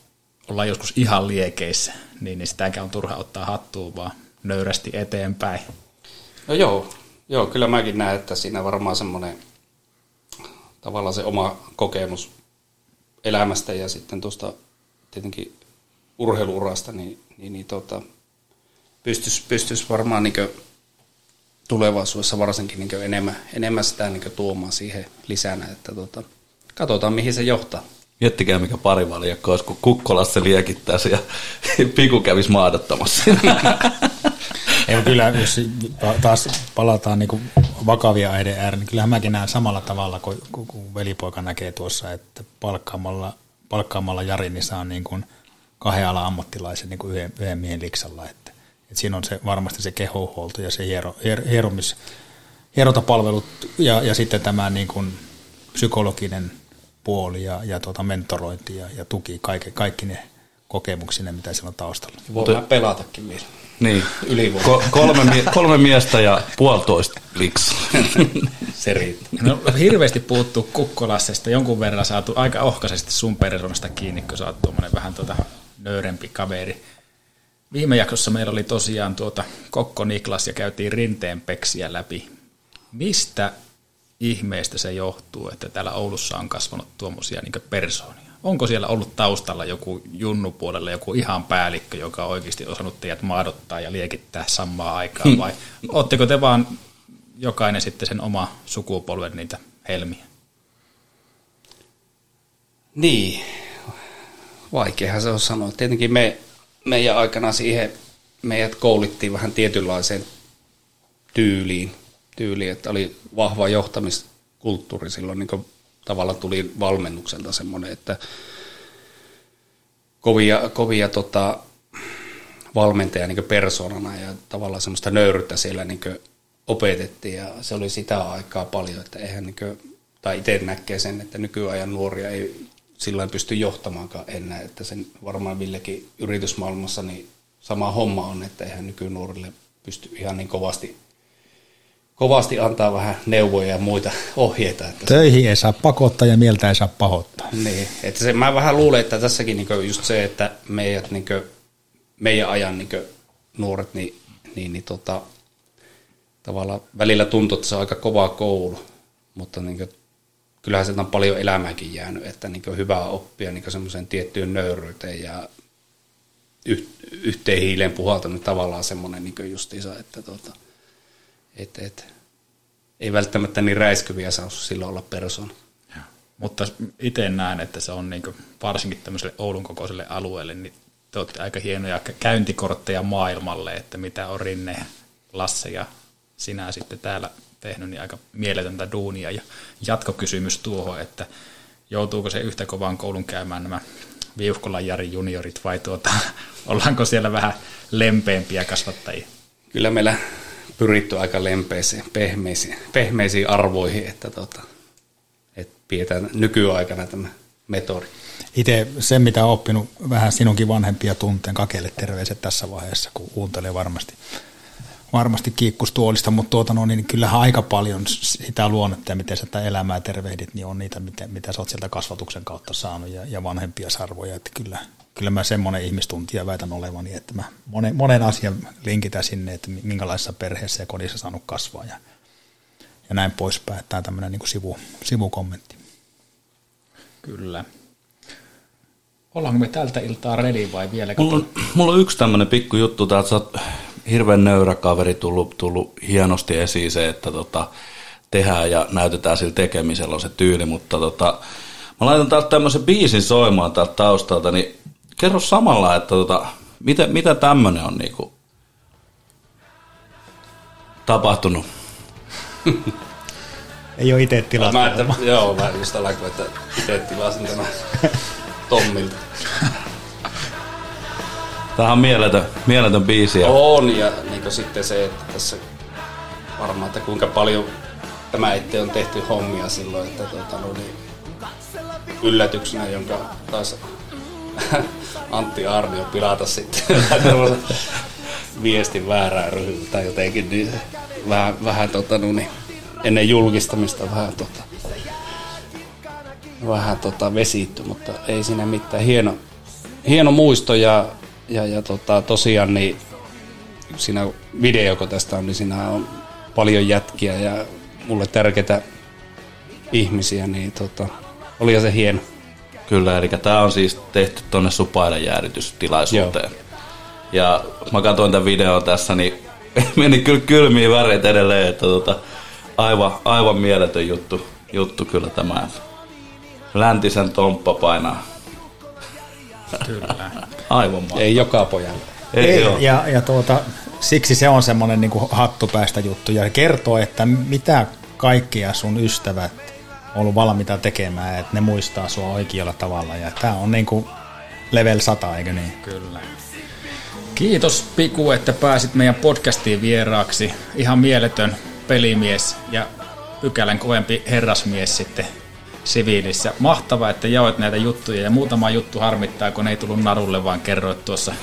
S8: ollaan joskus ihan liekeissä, niin, niin sitäkään on turha ottaa hattuun, vaan nöyrästi eteenpäin.
S7: No joo, joo, kyllä mäkin näen, että siinä varmaan semmoinen tavallaan se oma kokemus elämästä ja sitten tuosta tietenkin urheiluurasta, niin, niin, niin tota, pystyisi pystyis varmaan niin tulevaisuudessa varsinkin niin enemmän, enemmän sitä niin tuomaan siihen lisänä, että tota, katsotaan mihin se johtaa.
S6: Miettikää mikä parivaljakko olisi, kun Kukkolassa liekittäisi ja [laughs] Piku kävisi maadattamassa. [laughs]
S2: Ei, kyllä, jos taas palataan niin vakavia aiheiden ääreen, niin kyllähän mäkin näen samalla tavalla kuin, kuin velipoika näkee tuossa, että palkkaamalla, palkkaamalla Jari, niin saa niin kuin kahden alan ammattilaisen niin kuin yhden, yhden miehen liksalla. Että, että siinä on se, varmasti se kehohuolto ja se hiero, hier, hieromis, hierotapalvelut ja, ja sitten tämä niin kuin psykologinen puoli ja, ja tuota mentorointi ja, ja tuki, kaikki, kaikki ne kokemuksineen, mitä siellä on taustalla.
S7: Voidaan pelatakin vielä.
S6: Niin.
S7: Ylivoima.
S6: Ko- kolme, mie- kolme miestä ja puolitoista liks. [laughs]
S7: Se riittää.
S8: No, hirveästi puhuttu Kukkolassesta, jonkun verran saatu aika ohkaisesti sun persoonasta kiinni, kun sä oot tuommoinen vähän tuota nöyrempi kaveri. Viime jaksossa meillä oli tosiaan tuota Kokko Niklas ja käytiin rinteen peksiä läpi. Mistä ihmeestä se johtuu, että täällä Oulussa on kasvanut tuommoisia niin persoonia? Onko siellä ollut taustalla joku junnupuolella joku ihan päällikkö, joka on oikeasti osannut teidät maadottaa ja liekittää samaa aikaa, vai [laughs] ootteko te vaan jokainen sitten sen oma sukupolven niitä helmiä?
S7: Niin, vaikeahan se on sanoa. Tietenkin me, meidän aikana siihen meidät koulittiin vähän tietynlaiseen tyyliin, tyyliin että oli vahva johtamiskulttuuri silloin, niin tavallaan tuli valmennukselta semmoinen, että kovia, kovia tota, valmentaja niin persoonana ja tavallaan semmoista nöyryyttä siellä niin opetettiin. Ja se oli sitä aikaa paljon, että eihän niin kuin, tai itse näkee sen, että nykyajan nuoria ei sillä pysty johtamaankaan enää, että sen varmaan Villekin yritysmaailmassa niin sama homma on, että eihän nykynuorille pysty ihan niin kovasti, kovasti antaa vähän neuvoja ja muita ohjeita. Että
S2: Töihin ei saa pakottaa ja mieltä ei saa pahoittaa.
S7: niin, että se, mä vähän luulen, että tässäkin niin just se, että meidät, niin meidän ajan niin nuoret, niin, niin, niin tota, tavallaan välillä tuntuu, että se on aika kova koulu, mutta niin kuin, kyllähän sieltä on paljon elämääkin jäänyt, että niin on hyvä oppia niin semmoiseen tiettyyn nöyryyteen ja yh, yhteen hiileen puhaltanut tavallaan semmoinen niin justiinsa, että tota, et, et, ei välttämättä niin räiskyviä saa silloin olla persoona.
S8: Mutta itse näen, että se on niin varsinkin tämmöiselle Oulun kokoiselle alueelle, niin te olette aika hienoja käyntikortteja maailmalle, että mitä on Rinne, Lasse ja sinä sitten täällä tehnyt, niin aika mieletöntä duunia. Ja jatkokysymys tuohon, että joutuuko se yhtä kovaan koulun käymään nämä Viuhkolan Jari juniorit vai tuota, [laughs] ollaanko siellä vähän lempeämpiä kasvattajia?
S7: Kyllä meillä pyritty aika lempeisiin, pehmeisiin, pehmeisiin arvoihin, että, tota, että pidetään nykyaikana tämä metodi.
S2: Itse se, mitä olen oppinut vähän sinunkin vanhempia tunteen, kakelle terveiset tässä vaiheessa, kun kuuntelee varmasti varmasti kiikkustuolista, mutta tuota, no, niin kyllähän aika paljon sitä luonnetta ja miten sä tätä elämää tervehdit, niin on niitä, mitä, mitä sä oot sieltä kasvatuksen kautta saanut ja, ja vanhempia sarvoja, että kyllä, kyllä mä semmoinen ihmistuntija väitän olevani, että mä monen, monen asian linkitän sinne, että minkälaisessa perheessä ja kodissa saanut kasvaa ja, ja näin poispäin, tämä on tämmöinen niin sivu, sivukommentti.
S8: Kyllä. Ollaanko me tältä iltaa ready vai vielä?
S6: Mulla on, mulla on yksi tämmöinen pikku juttu, että sä oot hirveän nöyrä kaveri tullut, tullut hienosti esiin se, että tota, tehdään ja näytetään sillä tekemisellä on se tyyli, mutta tota, mä laitan täältä tämmöisen biisin soimaan täältä taustalta, niin kerro samalla, että tota, mitä, mitä tämmöinen on niinku tapahtunut? [laughs]
S2: Ei ole itse tilattu.
S7: Mä, että, joo, mä just alkoin, että itse tilasin tämän [laughs] Tommilta.
S6: Tämä on mieletön, mieletön biisi. Ja...
S7: On, ja niin sitten se, että tässä varmaan, että kuinka paljon tämä ettei on tehty hommia silloin, että tuota, no, niin, yllätyksenä, jonka taas [laughs] Antti Arnio pilata sitten viestin väärää ryhmää tai jotenkin, niin vähän, vähän tota, no, niin, ennen julkistamista vähän, tota, vähän tota, vesitty, mutta ei siinä mitään. Hieno, hieno muisto ja ja, ja tota, tosiaan niin siinä video, kun tästä on, niin siinä on paljon jätkiä ja mulle tärkeitä ihmisiä, niin tota, oli se hieno.
S6: Kyllä, eli tämä on siis tehty tuonne Supailen jäädytystilaisuuteen. Joo. Ja mä katsoin tämän videon tässä, niin [laughs] meni kyllä kylmiä väreitä edelleen, että tota, aivan, aivan mieletön juttu, juttu kyllä tämä. Läntisen tomppa painaa
S8: Kyllä. [laughs]
S6: Aivan mahtavaa.
S7: Ei joka pojalle.
S2: Ei, Ei ja, ja tuota, siksi se on semmoinen niin hattupäästä juttu ja kertoo, että mitä kaikkia sun ystävät ollut valmiita tekemään, että ne muistaa sua oikealla tavalla. Ja tämä on niin kuin level 100, eikö niin?
S8: Kyllä. Kiitos Piku, että pääsit meidän podcastiin vieraaksi. Ihan mieletön pelimies ja pykälän kovempi herrasmies sitten siviilissä. Mahtavaa, että jaoit näitä juttuja ja muutama juttu harmittaa, kun ei tullut narulle, vaan kerroit tuossa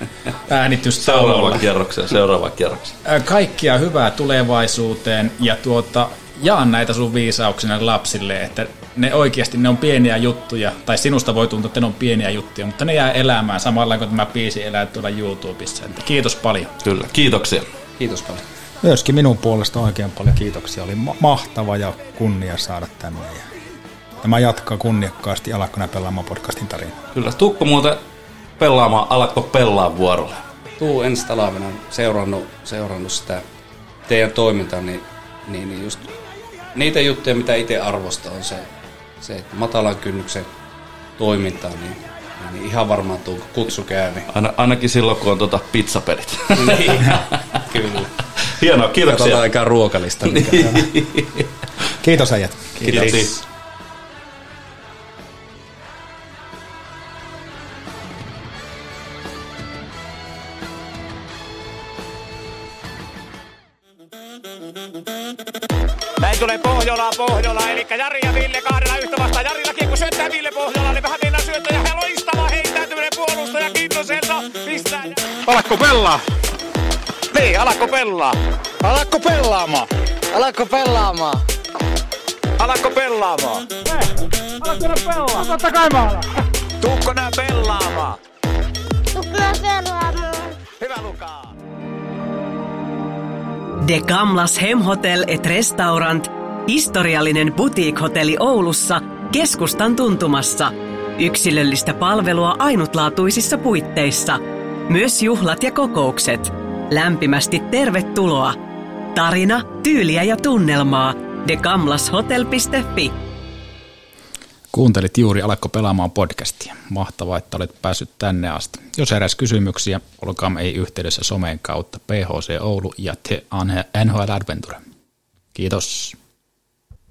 S8: [laughs] äänitys
S6: Seuraava kierrokseen, seuraava kierrokseen.
S8: Kaikkia hyvää tulevaisuuteen ja tuota, jaan näitä sun viisauksena lapsille, että ne oikeasti ne on pieniä juttuja, tai sinusta voi tuntua, että ne on pieniä juttuja, mutta ne jää elämään samalla kun tämä biisi elää tuolla YouTubessa. Että kiitos paljon.
S6: Kyllä, kiitoksia.
S7: Kiitos paljon.
S2: Myöskin minun puolesta oikein paljon kiitoksia. Oli ma- mahtava ja kunnia saada tänne. Ja tämä jatkaa kunniakkaasti Alakkona pelaamaan podcastin tarina.
S6: Kyllä, tukko muuten pelaamaan, alatko pelaa vuorolle?
S7: Tuu ensi talvena seurannut, seurannut sitä teidän toimintaa, niin, niin, niin just niitä juttuja, mitä itse arvostan, on se, se että matalan kynnyksen toimintaa, niin, niin ihan varmaan tuu kutsu käy. Niin.
S6: Aina, ainakin silloin, kun on tota pizzapelit. [laughs]
S7: niin, kyllä.
S6: Hienoa, kiitoksia.
S7: Katsotaan aikaa ruokalista. Mikä [laughs]
S2: Kiitos äijät.
S6: Kiitos. Kiitos.
S1: Tulee Pohjola, eli Jari ja Ville kahdella yhtä vastaan. Jarilla kiekko syöttää Ville Pohjola, niin vähän mennään syöttää ja loistava heittäytyminen puolustaja Kintoselta pistää.
S3: Alakko pelaa?
S1: Niin, alakko pelaa?
S3: Alakko pelaamaan? Alakko pelaamaan?
S1: Alakko pelaamaan?
S3: Alakko pelaa? Totta kai mä alan.
S1: Tuukko nää pelaamaan?
S4: Tuukko nää pelaamaan?
S1: Hyvä Lukaa.
S11: De Gamlas Hemhotel et Restaurant, historiallinen boutique-hotelli Oulussa, keskustan tuntumassa. Yksilöllistä palvelua ainutlaatuisissa puitteissa. Myös juhlat ja kokoukset. Lämpimästi tervetuloa. Tarina, tyyliä ja tunnelmaa. degamlashotel.fi
S8: Kuuntelit juuri Alakko pelaamaan podcastia. Mahtavaa, että olet päässyt tänne asti. Jos heräsi kysymyksiä, olkaamme ei yhteydessä someen kautta PHC Oulu ja The NHL Adventure. Kiitos.